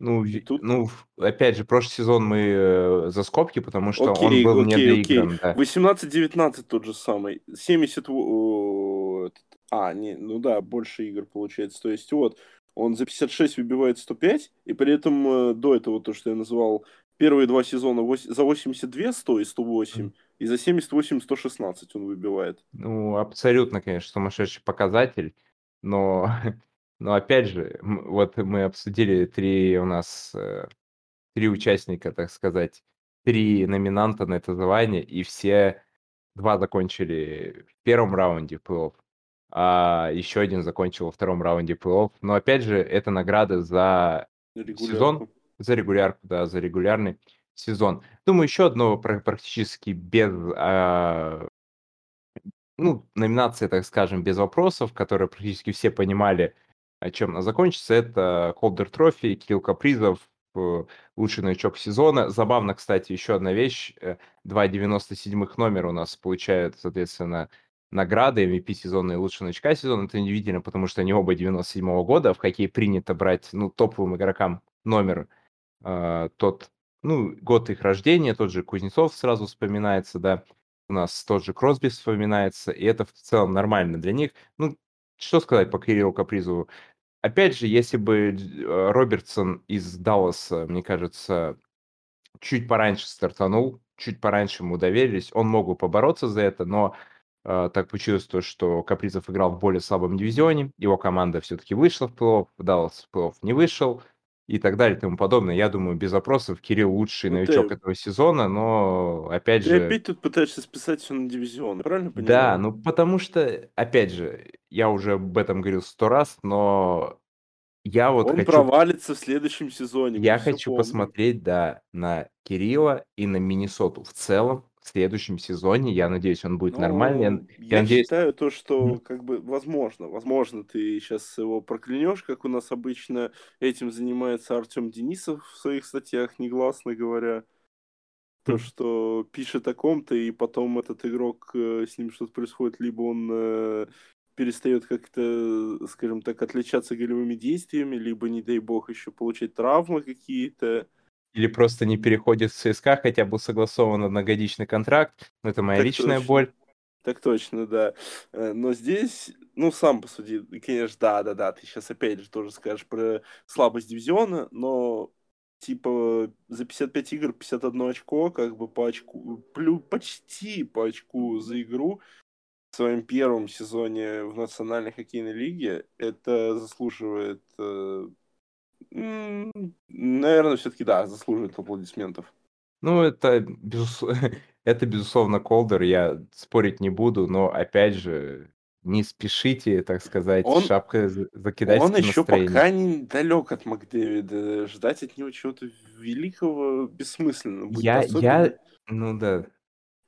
Ну, тут ну, опять же, прошлый сезон мы, э, за скобки, потому что он Окей, был окей, окей. недоигран, да. 18-19 тот же самый. 70 во этот а, не, ну да, больше игр получается. То есть вот, он за 56 выбивает 105, и при этом, э, до этого, то, что я называл, первые 2 сезона вось за 82 100 и 108, Мгм. и за 78 116 он выбивает. Ну, абсолютно, конечно, сумасшедший показатель, но [laughs] но опять же, вот мы обсудили 3 у нас, э, 3 участника, так сказать, 3 номинанта на это звание, и все 2 закончили в первом раунде плей-офф, а еще один закончил во втором раунде плей-офф. Но опять же, это награды за сезон, Регулярку. за регулярку, да, за регулярный сезон. Думаю, еще одно пра практически без, а ну, номинация, так скажем, без вопросов, которые практически все понимали, чем она закончится. Это Calder Trophy, Кирилл Капризов, э, лучший новичок сезона. Забавно, кстати, еще одна вещь. э, Два 97-х номера у нас получают, соответственно, награды MVP сезона и лучшего новичка сезона. Это неудивительно, потому что они оба 97-го года. В хоккее принято брать, ну, топовым игрокам номер а, тот, ну, год их рождения, тот же Кузнецов сразу вспоминается, да, у нас тот же Кросби вспоминается, и это в целом нормально для них. Ну, что сказать по Кириллу Капризову? Опять же, если бы э, Робертсон из Далласа, мне кажется, чуть пораньше стартанул, чуть пораньше ему доверились, он мог бы побороться за это, но э, так получилось то, что Капризов играл в более слабом дивизионе, его команда все-таки вышла в плей-офф, Даллас в плей-офф не вышел, и так далее и тому подобное. Я думаю, без вопросов, Кирилл лучший Ну новичок ты этого сезона, но, опять ты же, опять тут пытаешься списать все на дивизион, правильно да, понимаю? ну потому что, опять же, я уже об этом говорил сто раз, но я вот Он хочу провалится в следующем сезоне, Я хочу помним. посмотреть, да, на Кирилла и на Миннесоту в целом в следующем сезоне. Я надеюсь, он будет нормальный. Я Ну, я надеюсь считаю то, что как бы возможно, возможно, ты сейчас его проклянешь, как у нас обычно этим занимается Артем Денисов в своих статьях, негласно говоря. То, что пишет о ком-то, и потом этот игрок, э, с ним что-то происходит, либо он э, перестает как-то, скажем так, отличаться голевыми действиями, либо, не дай бог, еще получать травмы какие-то. Или просто не переходит в ЦСКА, хотя был согласован одногодичный контракт. Но это моя Так личная точно. боль. Так точно, да. Э, Но здесь, ну, сам посуди, и, конечно, да-да-да, ты сейчас опять же тоже скажешь про слабость дивизиона, но типа за 55 игр 51 очко, как бы по очку, плю, почти по очку за игру в своем первом сезоне в Национальной хоккейной лиге, это заслуживает, э, наверное, все-таки, да, заслуживает аплодисментов. Ну, это, безус [laughs] это, безусловно, Колдер, я спорить не буду, но, опять же, не спешите, так сказать, Он шапкой за Он еще настроением. пока не далек от Макдэвида. Ждать от него чего-то великого бессмысленно будет. Я Особенно... я ну да.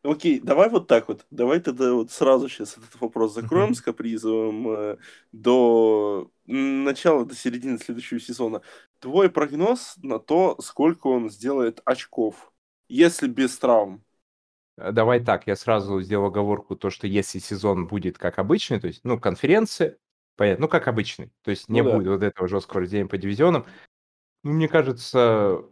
Окей, давай вот так вот. Давай тогда вот сразу сейчас этот вопрос закроем Мгм. с Капризовым э, до начала, до середины следующего сезона. Твой прогноз на то, сколько он сделает очков, если без травм? Э, давай так, я сразу сделаю оговорку, то, что если сезон будет как обычный, то есть, ну, конференции, понятно, ну, как обычный, то есть не Ну да. будет вот этого жесткого разделения по дивизионам, ну, мне кажется,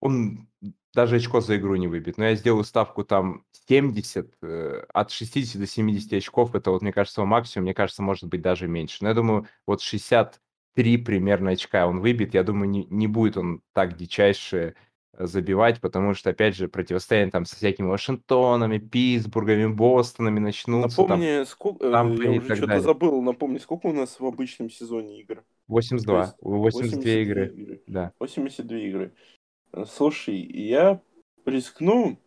он даже очко за игру не выбьет. Но я сделаю ставку там 70, э, от 60 до 70 очков. Это вот, мне кажется, максимум. Мне кажется, может быть даже меньше. Но я думаю, вот 63 примерно очка он выбьет. Я думаю, не, не будет он так дичайше э, забивать, потому что, опять же, противостояние там со всякими Вашингтонами, Питтсбургами, Бостонами начнутся, там Напомни, сколько... я Тампой и уже что-то далее. забыл, напомни, сколько у нас в обычном сезоне игр? То 82, есть 82 82 игры, игры. да. 82 игры. Э, Слушай, я рискну,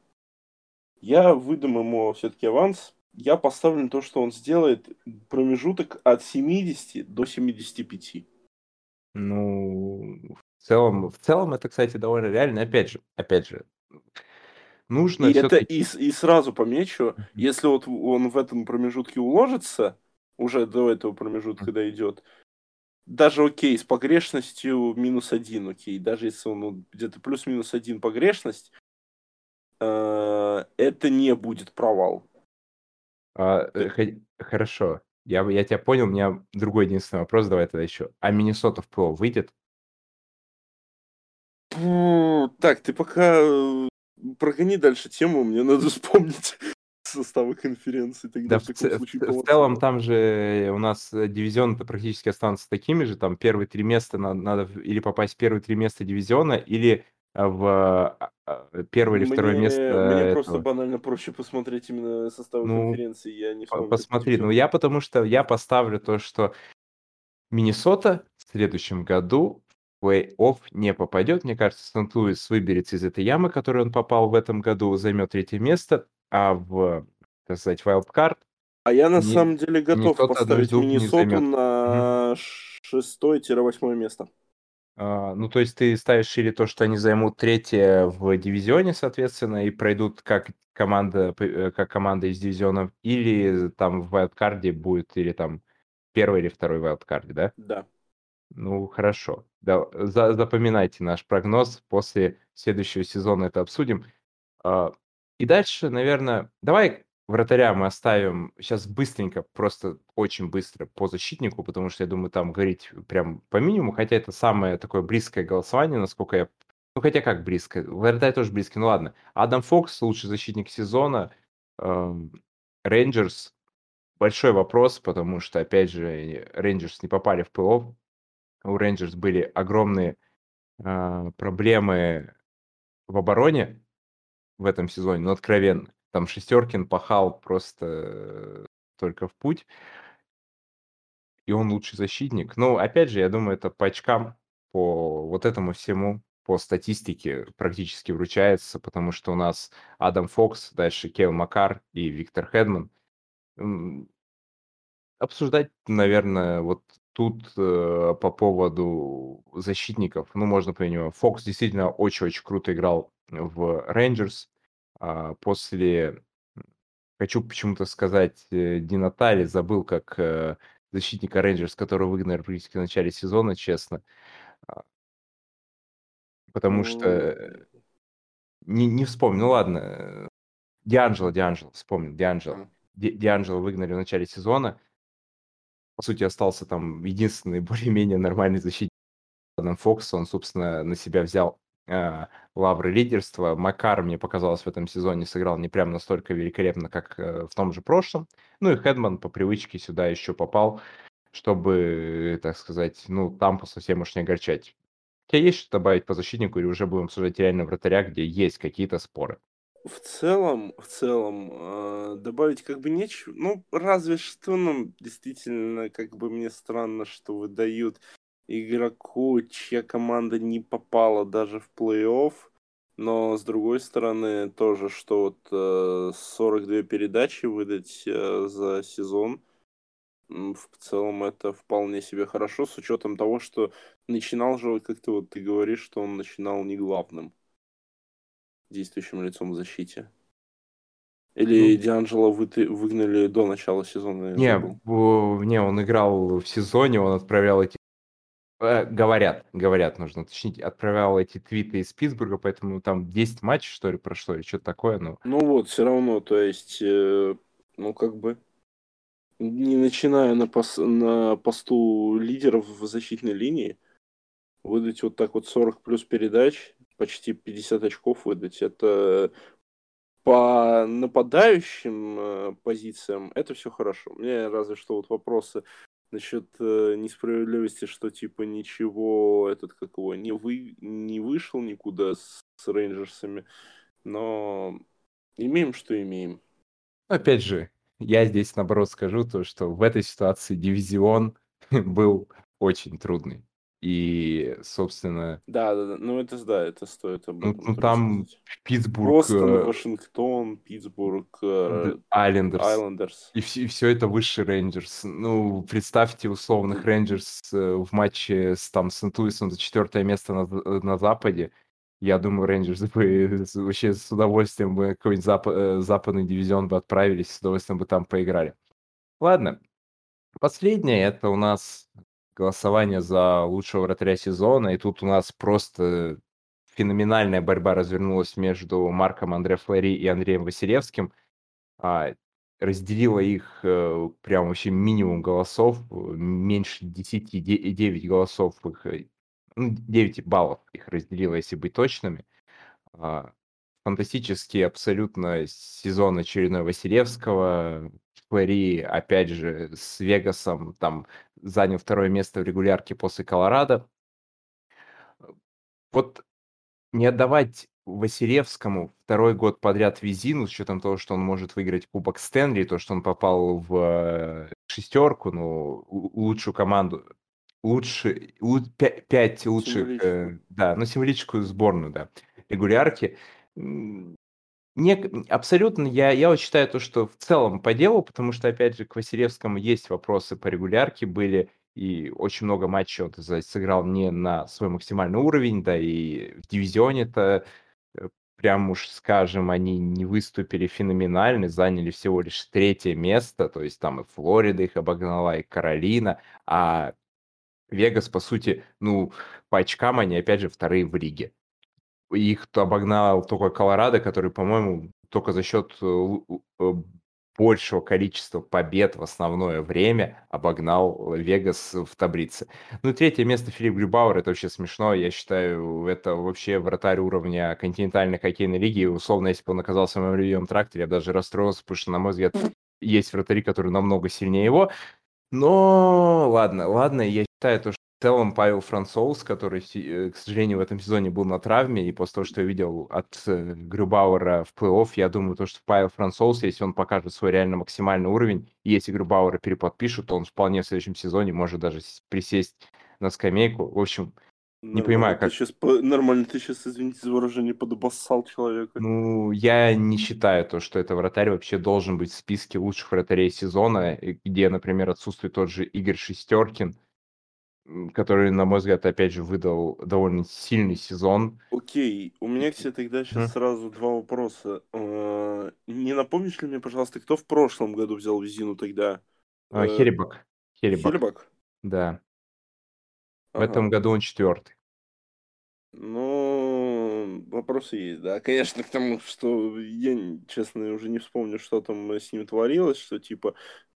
я выдам ему все-таки аванс. Я поставлю то, что он сделает промежуток от 70 до 75. Ну, в целом, в целом это, кстати, довольно реально. Опять же, опять же, нужно И это и, и сразу помечу, если вот он в этом промежутке уложится, уже до этого промежутка дойдет, даже окей, с погрешностью минус один, окей, даже если он ну, где-то плюс-минус один погрешность, э, это не будет провал. А, э, хо- хорошо, я, я тебя понял, у меня другой единственный вопрос, давай тогда еще. А Миннесота в ПО выйдет? Так, ты пока э, прогони дальше тему, мне надо [laughs] вспомнить составы конференции, тогда Да, в в, случае в целом там же у нас э, дивизионы-то практически останутся такими же, там первые три места надо, надо или попасть в первые три места дивизиона, или э, в а, а, первое или второе место Мне, мне просто этого. банально проще посмотреть именно составы Ну, конференции, я не по- вспомню. посмотри, ну я потому что я поставлю то, что Миннесота в следующем году в плей-офф не попадет. Мне кажется, Сент-Луис выберется из этой ямы, в которую он попал в этом году, займет третье место, а в, так сказать, wildcard А я на Ми- самом деле готов из поставить не Миннесоту на шестое-восьмое место. А, ну, то есть ты ставишь или то, что они займут третье в дивизионе, соответственно, и пройдут как команда, э, как команда из дивизионов, или там в вайлдкарде будет, или там первый или второй вайлдкарде, да? Да. Ну, хорошо. Да, за- запоминайте наш прогноз. После следующего сезона это обсудим. А, И дальше, наверное, давай вратаря мы оставим сейчас быстренько, просто очень быстро по защитнику, потому что я думаю, там говорить прям по минимуму, хотя это самое такое близкое голосование, насколько я... Ну, хотя как близко? Вратарь тоже близкий, ну ладно. Адам Фокс, лучший защитник сезона. эм, Рейнджерс, большой вопрос, потому что, опять же, Рейнджерс не попали в плей-офф. У Рейнджерс были огромные а, проблемы в обороне в этом сезоне, ну, откровенно. Там Шестеркин пахал просто только в путь, и он лучший защитник. Ну, опять же, я думаю, это по очкам, по вот этому всему, по статистике практически вручается, потому что у нас Адам Фокс, дальше Кейл Макар и Виктор Хедман. Обсуждать, наверное, вот тут э, по поводу защитников, ну, можно по нему. Фокс действительно очень-очень круто играл в Рейнджерс. А, после, хочу почему-то сказать, э, Ди Натали, забыл, как э, защитника Рейнджерс, которого выгнали практически в начале сезона, честно. А, Потому что э, не, не вспомню, ну ладно. Дианджело, Дианджело, вспомнил, Дианджело. А. Ди- Дианджело выгнали в начале сезона. По сути, остался там единственный [laughs] более-менее нормальный защитник Адам Фокс. Он, собственно, на себя взял лавры лидерства. Макар, мне показалось, в этом сезоне сыграл не прям настолько великолепно, как э, в том же прошлом. Ну и Хедман по привычке сюда еще попал, чтобы, так сказать, ну, там совсем уж не огорчать. У тебя есть что добавить по защитнику или уже будем обсуждать реально вратаря, где есть какие-то споры? В целом, в целом, э, добавить как бы нечего. Ну, разве что, ну, действительно, как бы мне странно, что выдают игроку, чья команда не попала даже в плей-офф. Но, с другой стороны, тоже, что вот э, 42 передачи выдать э, за сезон, в целом это вполне себе хорошо, с учетом того, что начинал же, вот как ты вот ты говоришь, что он начинал не главным действующим лицом в защите. Или Ну. Дианджело вы- выгнали до начала сезона, Не, не, он играл в сезоне, он отправлял эти... э, говорят, говорят, нужно уточнить, отправлял эти твиты из Питтсбурга, поэтому там 10 матчей, что ли, прошло, или что-то такое, ну... Ну вот, все равно, то есть, э, ну как бы, не начиная на, пос- на посту лидеров в защитной линии, выдать вот так вот 40 плюс передач, почти 50 очков выдать, это по нападающим э, позициям это все хорошо. Мне разве что вот вопросы насчет э, несправедливости, что типа ничего этот как его не вы не вышел никуда с, с рейнджерсами, но имеем что имеем. Опять же, я здесь, наоборот, скажу то, что в этой ситуации дивизион [laughs] был очень трудный. И, собственно... Да, да, да. Ну, это да, это стоит об Ну, этом ну там. Питтсбург, Бостон, э, Вашингтон, Питтсбург, э, Айлендерс. Айлендерс. И все, это высший Рейнджерс. Ну, представьте условных Рейнджерс э, в матче с, там, Сент-Луисом за четвертое место на, на Западе. Я думаю, Рейнджерс бы вообще с удовольствием бы какой-нибудь зап- западный дивизион бы отправились, с удовольствием бы там поиграли. Ладно, последнее это у нас голосование за лучшего вратаря сезона, и тут у нас просто феноменальная борьба развернулась между Марком Андре Флори и Андреем Василевским. А, разделила их э, прям вообще минимум голосов, э, меньше 10, де- 9 голосов их, э, ну, 9 баллов их разделила, если быть точными. А, Фантастический абсолютно сезон очередной Василевского. Флори, опять же, с Вегасом там занял второе место в регулярке после Колорадо. Вот не отдавать Василевскому второй год подряд визину, с учетом того, что он может выиграть Кубок Стэнли, то, что он попал в э, шестерку, ну, лучшую команду, лучше, лу- пя- пять лучших, э, да, ну, символическую сборную, да, регулярки. Не, абсолютно, я, я вот считаю то, что в целом по делу, потому что, опять же, к Василевскому есть вопросы по регулярке были, и очень много матчей он сыграл не на свой максимальный уровень, да, и в дивизионе-то, э, прям уж скажем, они не выступили феноменально, заняли всего лишь третье место, то есть там и Флорида их обогнала, и Каролина, а Вегас, по сути, ну, по очкам они, опять же, вторые в лиге. Их обогнал только Колорадо, который, по-моему, только за счет э, э, большего количества побед в основное время обогнал Вегас в таблице. Ну третье место Филипп Грюбауэр, это вообще смешно, я считаю, это вообще вратарь уровня континентальной хоккейной лиги, условно, если бы он оказался в моем любимом тракторе, я бы даже расстроился, потому что, на мой взгляд, есть вратари, которые намного сильнее его, но ладно, ладно, я считаю то, целом Павел Франсоус, который, э, к сожалению, в этом сезоне был на травме, и после того, что я видел от э, Грюбауэра в плей-офф, я думаю, то, что Павел Франсоус, если он покажет свой реально максимальный уровень, и если Грюбауэра переподпишут, то он вполне в следующем сезоне может даже присесть на скамейку. В общем, Нормально, понимаю, ты как- сейчас, нормально, ты сейчас, извините за выражение, подобоссал человека. ну, я не считаю то, что это вратарь вообще должен быть в списке лучших вратарей сезона, где, например, отсутствует тот же Игорь Шестеркин, который, на мой взгляд, опять же, выдал довольно сильный сезон. Окей, у меня к тебе тогда сейчас сразу два вопроса. Э, Не напомнишь ли мне, пожалуйста, кто в прошлом году взял визину тогда? А, Э, Херебак. Херебак, да. В Ага. этом году он четвертый. Ну, вопросы есть, да. Конечно, к тому, что я, честно, уже не вспомню, что там с ним творилось, что типа,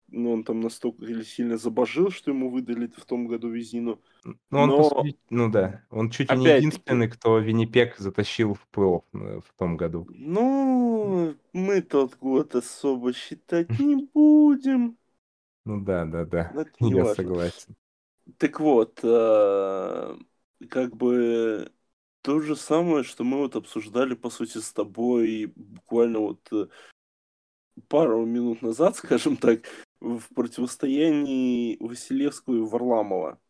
ну, он там настолько или сильно забожил, что ему выдали в том году визину. Ну, он, Но- сути, ну да, он чуть ли не единственный, кто Виннипек затащил в плей-офф э, в том году. Ну, мы тот год особо считать не будем. Ну да, да, да, не я важно. согласен. Так вот, э, как бы то же самое, что мы вот обсуждали, по сути, с тобой буквально вот э, пару минут назад, [laughs] скажем так, в противостоянии Василевского и Варламова.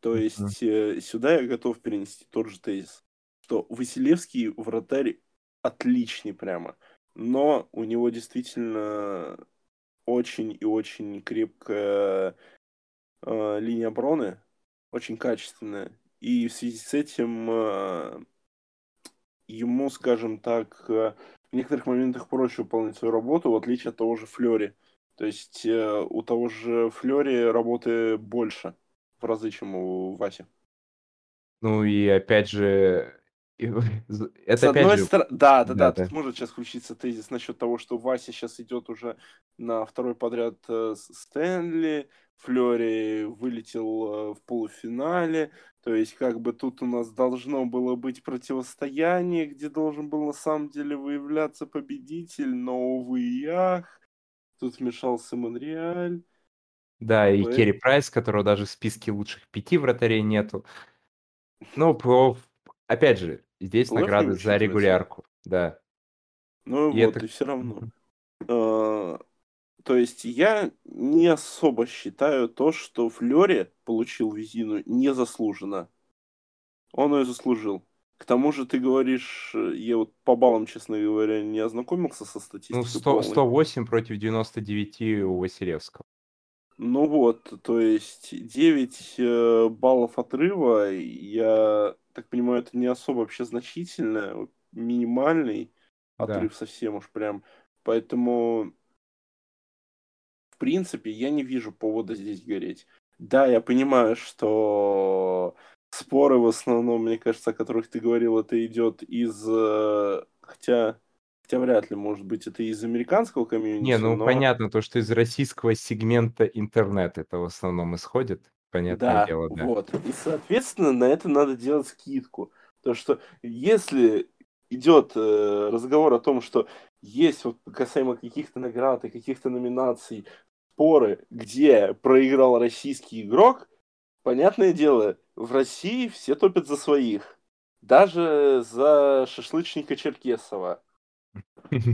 То есть э, сюда я готов перенести тот же тезис, что Василевский вратарь отличный прямо, но у него действительно очень и очень крепкая э, линия обороны, очень качественная. И в связи с этим э, ему, скажем так, э, в некоторых моментах проще выполнять свою работу, в отличие от того же Флори. То есть э, у того же Флори работы больше в разы, чем у Васи. Ну и опять же, [laughs] это С опять одной же, стороны, да, да, да, Да, тут может сейчас включиться тезис насчет того, что Вася сейчас идет уже на второй подряд э, Стэнли, Флори вылетел э, в полуфинале, то есть как бы тут у нас должно было быть противостояние, где должен был на самом деле выявляться победитель, но, увы и ах, тут вмешался Монреаль. да, и Поэт- Керри Прайс, которого даже в списке лучших пяти вратарей нету. Ну, плей-офф, опять же, здесь не награды за регулярку, да. Ну И вот, это- и все равно. Э, То есть я не особо считаю то, что Флори получил визину незаслуженно. Он ее заслужил. К тому же ты говоришь, э, я вот по баллам, честно говоря, не ознакомился со Ну, статистикой 100, полной. 108 против 99 у Василевского. Ну вот, то есть 9 э, баллов отрыва, я так понимаю, это не особо вообще значительно, минимальный Да. отрыв совсем уж прям. Поэтому, в принципе, я не вижу повода здесь гореть. Да, я понимаю, что споры в основном, мне кажется, о которых ты говорил, это идет из... э, Хотя, хотя вряд ли, может быть, это из американского комьюнити, Не, ну но... понятно, то, что из российского сегмента интернета это в основном исходит. Понятное Да, дело, да. вот. И, соответственно, на это надо делать скидку. То, что если идет э, разговор о том, что есть вот касаемо каких-то наград и каких-то номинаций споры, где проиграл российский игрок, понятное дело, в России все топят за своих. Даже за шашлычника Черкесова.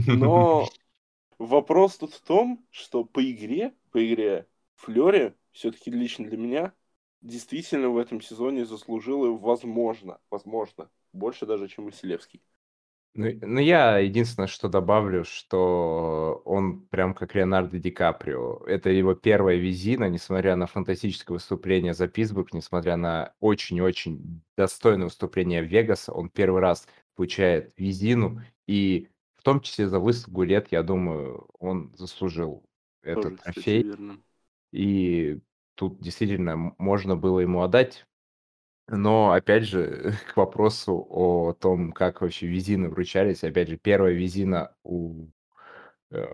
Но [laughs] вопрос тут в том, что по игре, по игре Флёре, все-таки лично для меня, действительно в этом сезоне заслужила, возможно, возможно, больше даже, чем Василевский. Ну, ну, я единственное, что добавлю, что он прям как Леонардо Ди Каприо. Это его первая визина, несмотря на фантастическое выступление за Питтсбург, несмотря на очень-очень достойное выступление в Вегас, он первый раз получает визину, и в том числе за выслугу лет, я думаю, он заслужил этот Тоже, кстати, трофей. верно. И тут действительно можно было ему отдать. Но, опять же, [laughs] к вопросу о том, как вообще визины вручались. Опять же, первая визина у э,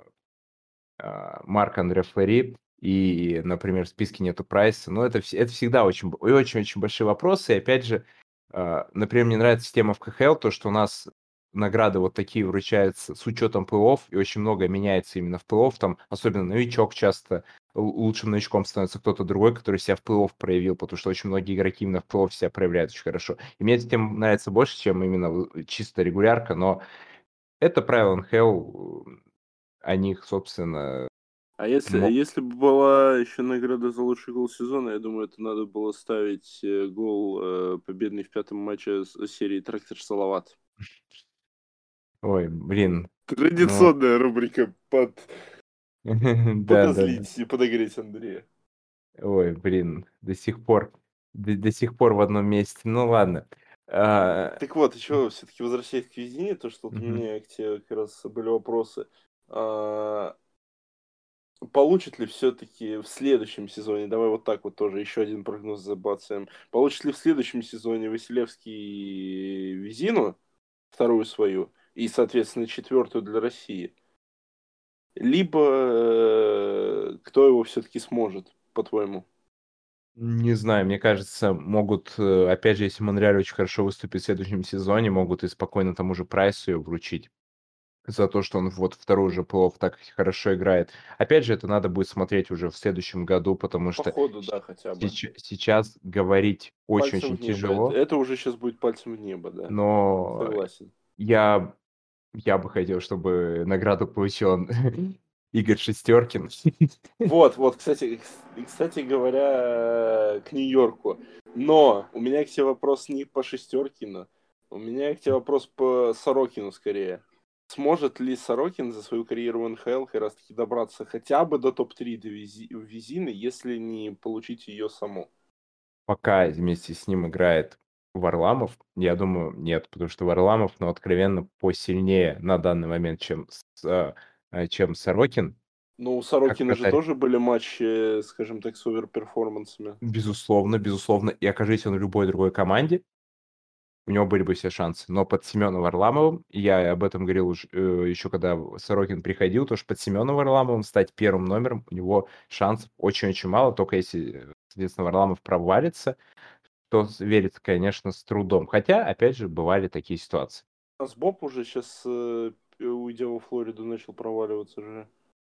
а, Марка Андре Флори, и, например, в списке нету Прайса. Но это, это всегда очень очень-очень большие вопросы. И, опять же, а, например, мне нравится система в КХЛ, то, что у нас награды вот такие вручаются с учетом плей и очень многое меняется именно в плей там особенно новичок часто лучшим новичком становится кто-то другой, который себя в плей проявил, потому что очень многие игроки именно в плей себя проявляют очень хорошо. И мне эта тема нравится больше, чем именно в- чисто регулярка, но это правило НХЛ, о них, собственно, А если, мо- если бы была еще награда за лучший гол сезона, я думаю, это надо было ставить э, гол э, победный в пятом матче серии Трактор Салават. Ой, блин, ну, Традиционная рубрика под [laughs] да. подозлить и подогреть Андрея. Ой, блин, до сих пор, до, до сих пор в одном месте. Ну ладно. А, Так вот, еще все-таки возвращаясь к визине, то, что вот у меня к тебе как раз были вопросы. А, Получит ли все-таки в следующем сезоне, давай вот так вот тоже еще один прогноз забацаем, получит ли в следующем сезоне Василевский визину, вторую свою, и, соответственно, четвертую для России? Либо э, кто его все-таки сможет, по-твоему? Не знаю, мне кажется, могут, э, опять же, если Монреаль очень хорошо выступит в следующем сезоне, могут и спокойно тому же Прайсу ее вручить за то, что он вот второй уже плов так хорошо играет. Опять же, это надо будет смотреть уже в следующем году, потому По что ходу, да, хотя бы. сеч- сейчас говорить очень-очень небо. тяжело, Это, это уже сейчас будет пальцем в небо, да. но Согласен. я, я бы хотел, чтобы награду получил [laughs] Игорь Шестеркин. [laughs] Вот, вот, кстати, кс- кстати говоря, к Нью-Йорку. Но у меня к тебе вопрос не по Шестеркину, у меня к тебе вопрос по Сорокину скорее. Сможет ли Сорокин за свою карьеру в НХЛ как раз таки добраться хотя бы до топ-3 дивизи- Визины, если не получить ее саму? Пока вместе с ним играет Варламов, я думаю, нет, потому что Варламов, ну, откровенно, посильнее на данный момент, чем, с- а, а, чем Сорокин. Ну, у Сорокина же тоже были матчи, скажем так, с оверперформансами. Безусловно, безусловно. И окажись он в любой другой команде, у него были бы все шансы. Но под Семеном Варламовым, я об этом говорил уж, э, еще когда Сорокин приходил, то что под Семеном Варламовым стать первым номером, у него шансов очень-очень мало, только если, э, соответственно, Варламов провалится, то с- верится, конечно, с трудом. Хотя, опять же, бывали такие ситуации. У нас Боб уже сейчас, уйдя во Флориду, начал проваливаться же.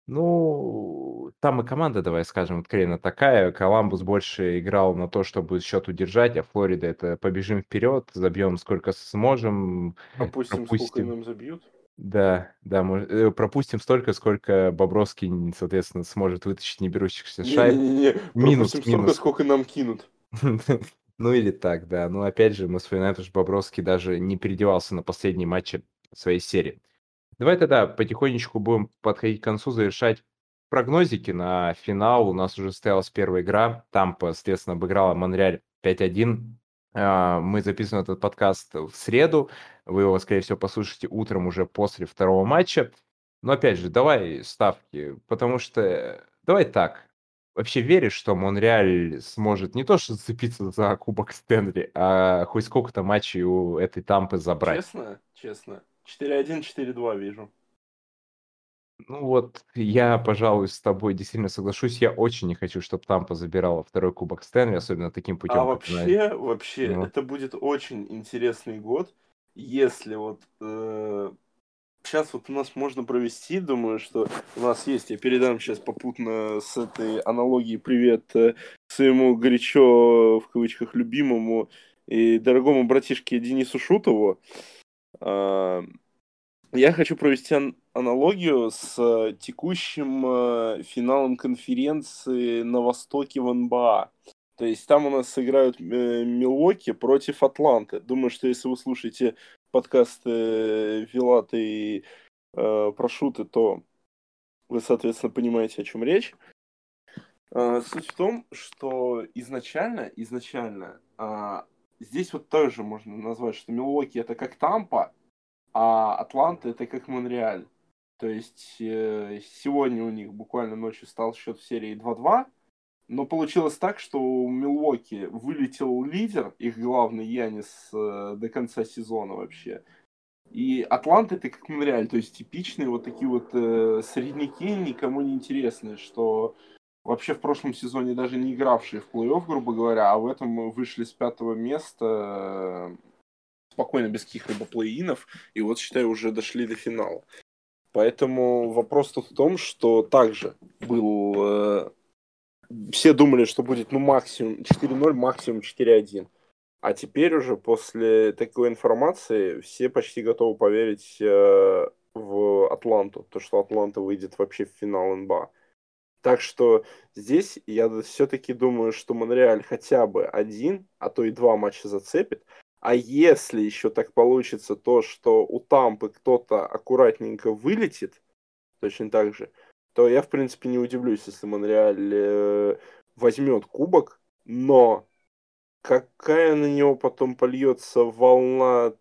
Ну, там и команда, давай скажем, откровенно такая. Коламбус больше играл на то, чтобы счет удержать, а Флорида это побежим вперед, забьем сколько сможем, Пропустим, сколько нам забьют. Да, да, мож- э, пропустим столько, сколько Бобровский, соответственно, сможет вытащить не берущихся шайб. Не-не-не, Минус, пропустим столько, минус. сколько нам кинут. [laughs] Ну или так, да. Ну опять же, мы вспоминаем, что Бобровский даже не переодевался на последние матчи своей серии. Давай тогда потихонечку будем подходить к концу, завершать прогнозики на финал. У нас уже состоялась первая игра. Тампа, соответственно, обыграла Монреаль 5-1. А, мы записываем этот подкаст в среду. Вы его, скорее всего, послушаете утром уже после второго матча. Но опять же, давай ставки, потому что давай так. Вообще веришь, что Монреаль сможет не то что зацепиться за Кубок Стэнли, а хоть сколько-то матчей у этой Тампы забрать? Честно? Честно. 4-1, 4-2 вижу. Ну вот, я, пожалуй, с тобой действительно соглашусь. Я очень не хочу, чтобы Тампа забирала второй Кубок Стэнли, особенно таким путем. А вообще, вообще, ну. это будет очень интересный год, если вот э, сейчас вот у нас можно провести, думаю, что у нас есть, я передам сейчас попутно с этой аналогией привет э, своему горячо, в кавычках, любимому и дорогому братишке Денису Шутову. А, я хочу провести ан- аналогию с текущим э, финалом конференции на Востоке в НБА. То есть там у нас сыграют э, Милоки против Атланты. Думаю, что если вы слушаете подкасты э, Вилата и э, Прошуты, то вы, соответственно, понимаете, о чем речь. Э, суть в том, что изначально, изначально э, здесь вот тоже можно назвать, что Милоки это как Тампа, а Атланта это как Монреаль. То есть э, сегодня у них буквально ночью стал счет в серии 2-2, но получилось так, что у Милуоки вылетел лидер, их главный Янис э, до конца сезона вообще. И Атланта это как Монреаль, то есть типичные вот такие вот э, средняки, никому не интересные, что вообще в прошлом сезоне даже не игравшие в плей-офф, грубо говоря, а в этом вышли с пятого места э, спокойно, без каких-либо плей-инов, и вот, считай, уже дошли до финала. Поэтому вопрос тут в том, что также был э, все думали, что будет ну максимум 4-0, максимум 4-1. А теперь уже после такой информации все почти готовы поверить э, в Атланту, то, что Атланта выйдет вообще в финал НБА. Так что здесь я все-таки думаю, что Монреаль хотя бы один, а то и два матча зацепит. А если еще так получится то, что у Тампы кто-то аккуратненько вылетит, точно так же, то я, в принципе, не удивлюсь, если Монреаль э, возьмет кубок, но какая на него потом польется волна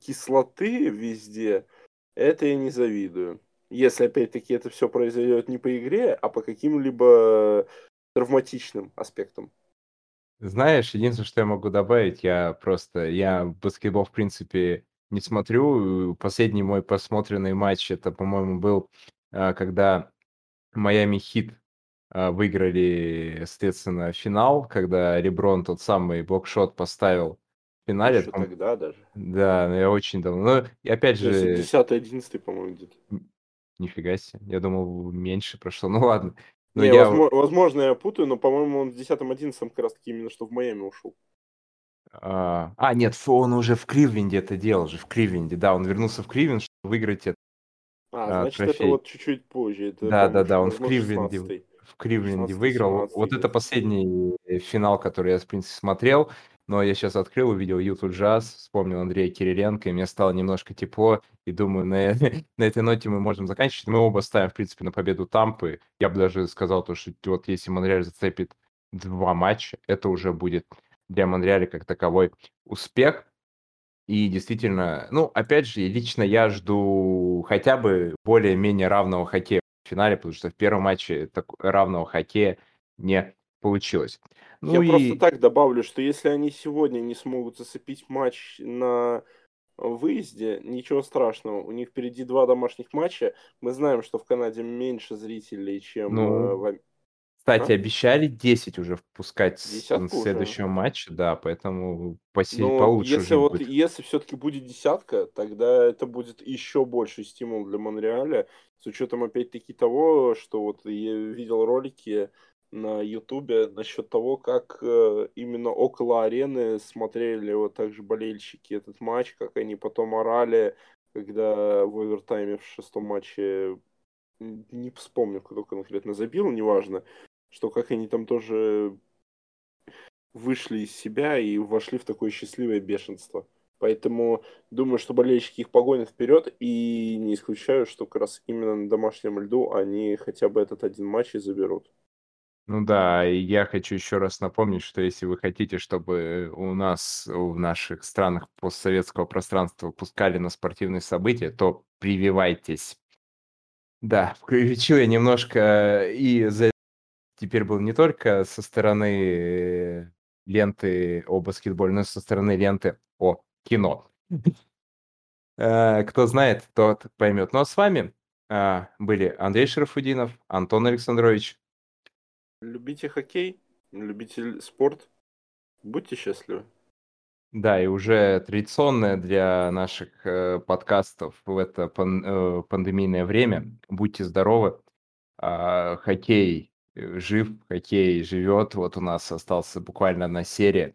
кислоты везде, это я не завидую. Если, опять-таки, это все произойдет не по игре, а по каким-либо травматичным аспектам. Знаешь, единственное, что я могу добавить, я просто, я баскетбол, в принципе, не смотрю. Последний мой посмотренный матч, это, по-моему, был, а, когда Майами Хит а, выиграли, соответственно, финал, когда Реброн тот самый блокшот поставил в финале. Еще там... тогда даже. Да, я очень давно. Но, и опять же... 10-11, по-моему, где-то. Нифига себе. Я думал, меньше прошло. [laughs] Ну ладно. Но не, я... возможно, возможно, я путаю, но, по-моему, он в 10-11 как раз таки именно что в Майами ушел. А, а, нет, он уже в Кливленде это делал же, в Кливленде, да, он вернулся в Кливленд, чтобы выиграть это а, значит, трофей. это вот чуть-чуть позже. Это, да, да, да, он в Кливленде, в Кливленде выиграл. Вот это последний э, финал, который я, в принципе, смотрел. Но я сейчас открыл, увидел YouTube Jazz, вспомнил Андрея Кириленко, и мне стало немножко тепло. И думаю, на, [laughs] на этой ноте мы можем заканчивать. Мы оба ставим, в принципе, на победу Тампы. Я бы даже сказал, то, что вот если Монреаль зацепит два матча, это уже будет для Монреаля как таковой успех. И действительно, ну, опять же, лично я жду хотя бы более-менее равного хоккея в финале, потому что в первом матче так, равного хоккея не получилось. Ну я и... просто так добавлю, что если они сегодня не смогут зацепить матч на выезде, ничего страшного. У них впереди два домашних матча. Мы знаем, что в Канаде меньше зрителей, чем ну... в кстати, обещали 10 уже впускать в следующем матче, да, поэтому поси... Но получше если уже вот, будет. Если все-таки будет десятка, тогда это будет еще больший стимул для Монреаля, с учетом опять-таки того, что вот я видел ролики на Ютубе насчет того, как э, именно около арены смотрели вот также болельщики этот матч, как они потом орали, когда в овертайме в шестом матче не вспомню, кто конкретно забил, неважно, что как они там тоже вышли из себя и вошли в такое счастливое бешенство. Поэтому думаю, что болельщики их погонят вперед, и не исключаю, что как раз именно на домашнем льду они хотя бы этот один матч и заберут. Ну да, и я хочу еще раз напомнить, что если вы хотите, чтобы у нас, в наших странах постсоветского пространства пускали на спортивные события, то прививайтесь. Да, [laughs] включил я немножко и за теперь был не только со стороны ленты о баскетболе, но и со стороны ленты о кино. [laughs] Э, кто знает, тот поймет. Ну а с вами а, были Андрей Шарафудинов, Антон Александрович. Любите хоккей, любите спорт, будьте счастливы. Да, и уже традиционное для наших э, подкастов в это пан- э, пандемийное время. Будьте здоровы. А, хоккей э, жив, хоккей живет. Вот у нас остался буквально одна серия.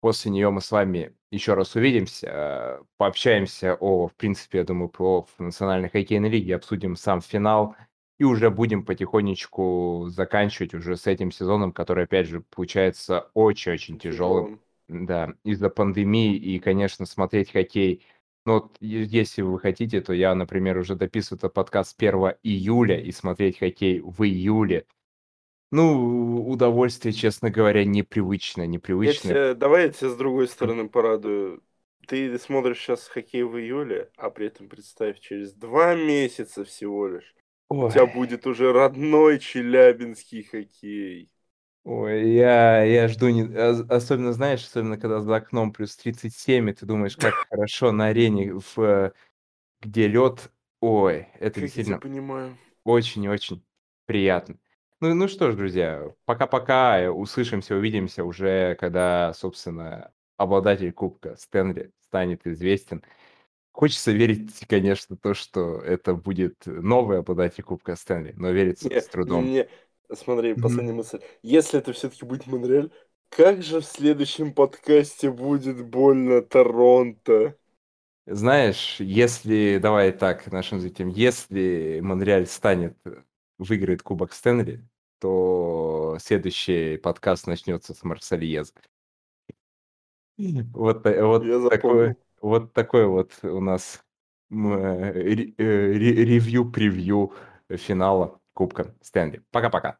После нее мы с вами еще раз увидимся, э, пообщаемся о, в принципе, я думаю, про национальной хоккейной лиге, обсудим сам финал и уже будем потихонечку заканчивать уже с этим сезоном, который, опять же, получается очень-очень тяжелым. Да, из-за пандемии и, конечно, смотреть хоккей. Ну, вот если вы хотите, то я, например, уже дописываю этот подкаст 1 июля и смотреть хоккей в июле. Ну, удовольствие, честно говоря, непривычно, Я непривычно. тебя, давай я тебя с другой стороны порадую. Ты смотришь сейчас хоккей в июле, а при этом представь, через два месяца всего лишь у тебя Ой, будет уже родной челябинский хоккей. ой, я, я жду, не... ос- особенно, знаешь, особенно когда за окном плюс 37, и ты думаешь, как [laughs] хорошо на арене, в, э, где лед. Ой, это Как я тебя действительно понимаю. очень и очень приятно. Ну, ну что ж, друзья, пока-пока, э, услышимся, увидимся уже, когда, собственно, обладатель Кубка Стэнли станет известен. Хочется верить, конечно, то, что это будет новый обладатель Кубка Стэнли, но верится Не, с трудом. не, смотри, Мгм. последняя мысль. Если это все-таки будет Монреаль, как же в следующем подкасте будет больно Торонто? Знаешь, если, давай так, нашим зрителям, если Монреаль станет, выиграет Кубок Стэнли, то следующий подкаст начнется с Марсельеза. Вот, вот Я вот такой вот у нас э, э, ре- ревью-превью финала Кубка Стэнли. Пока-пока.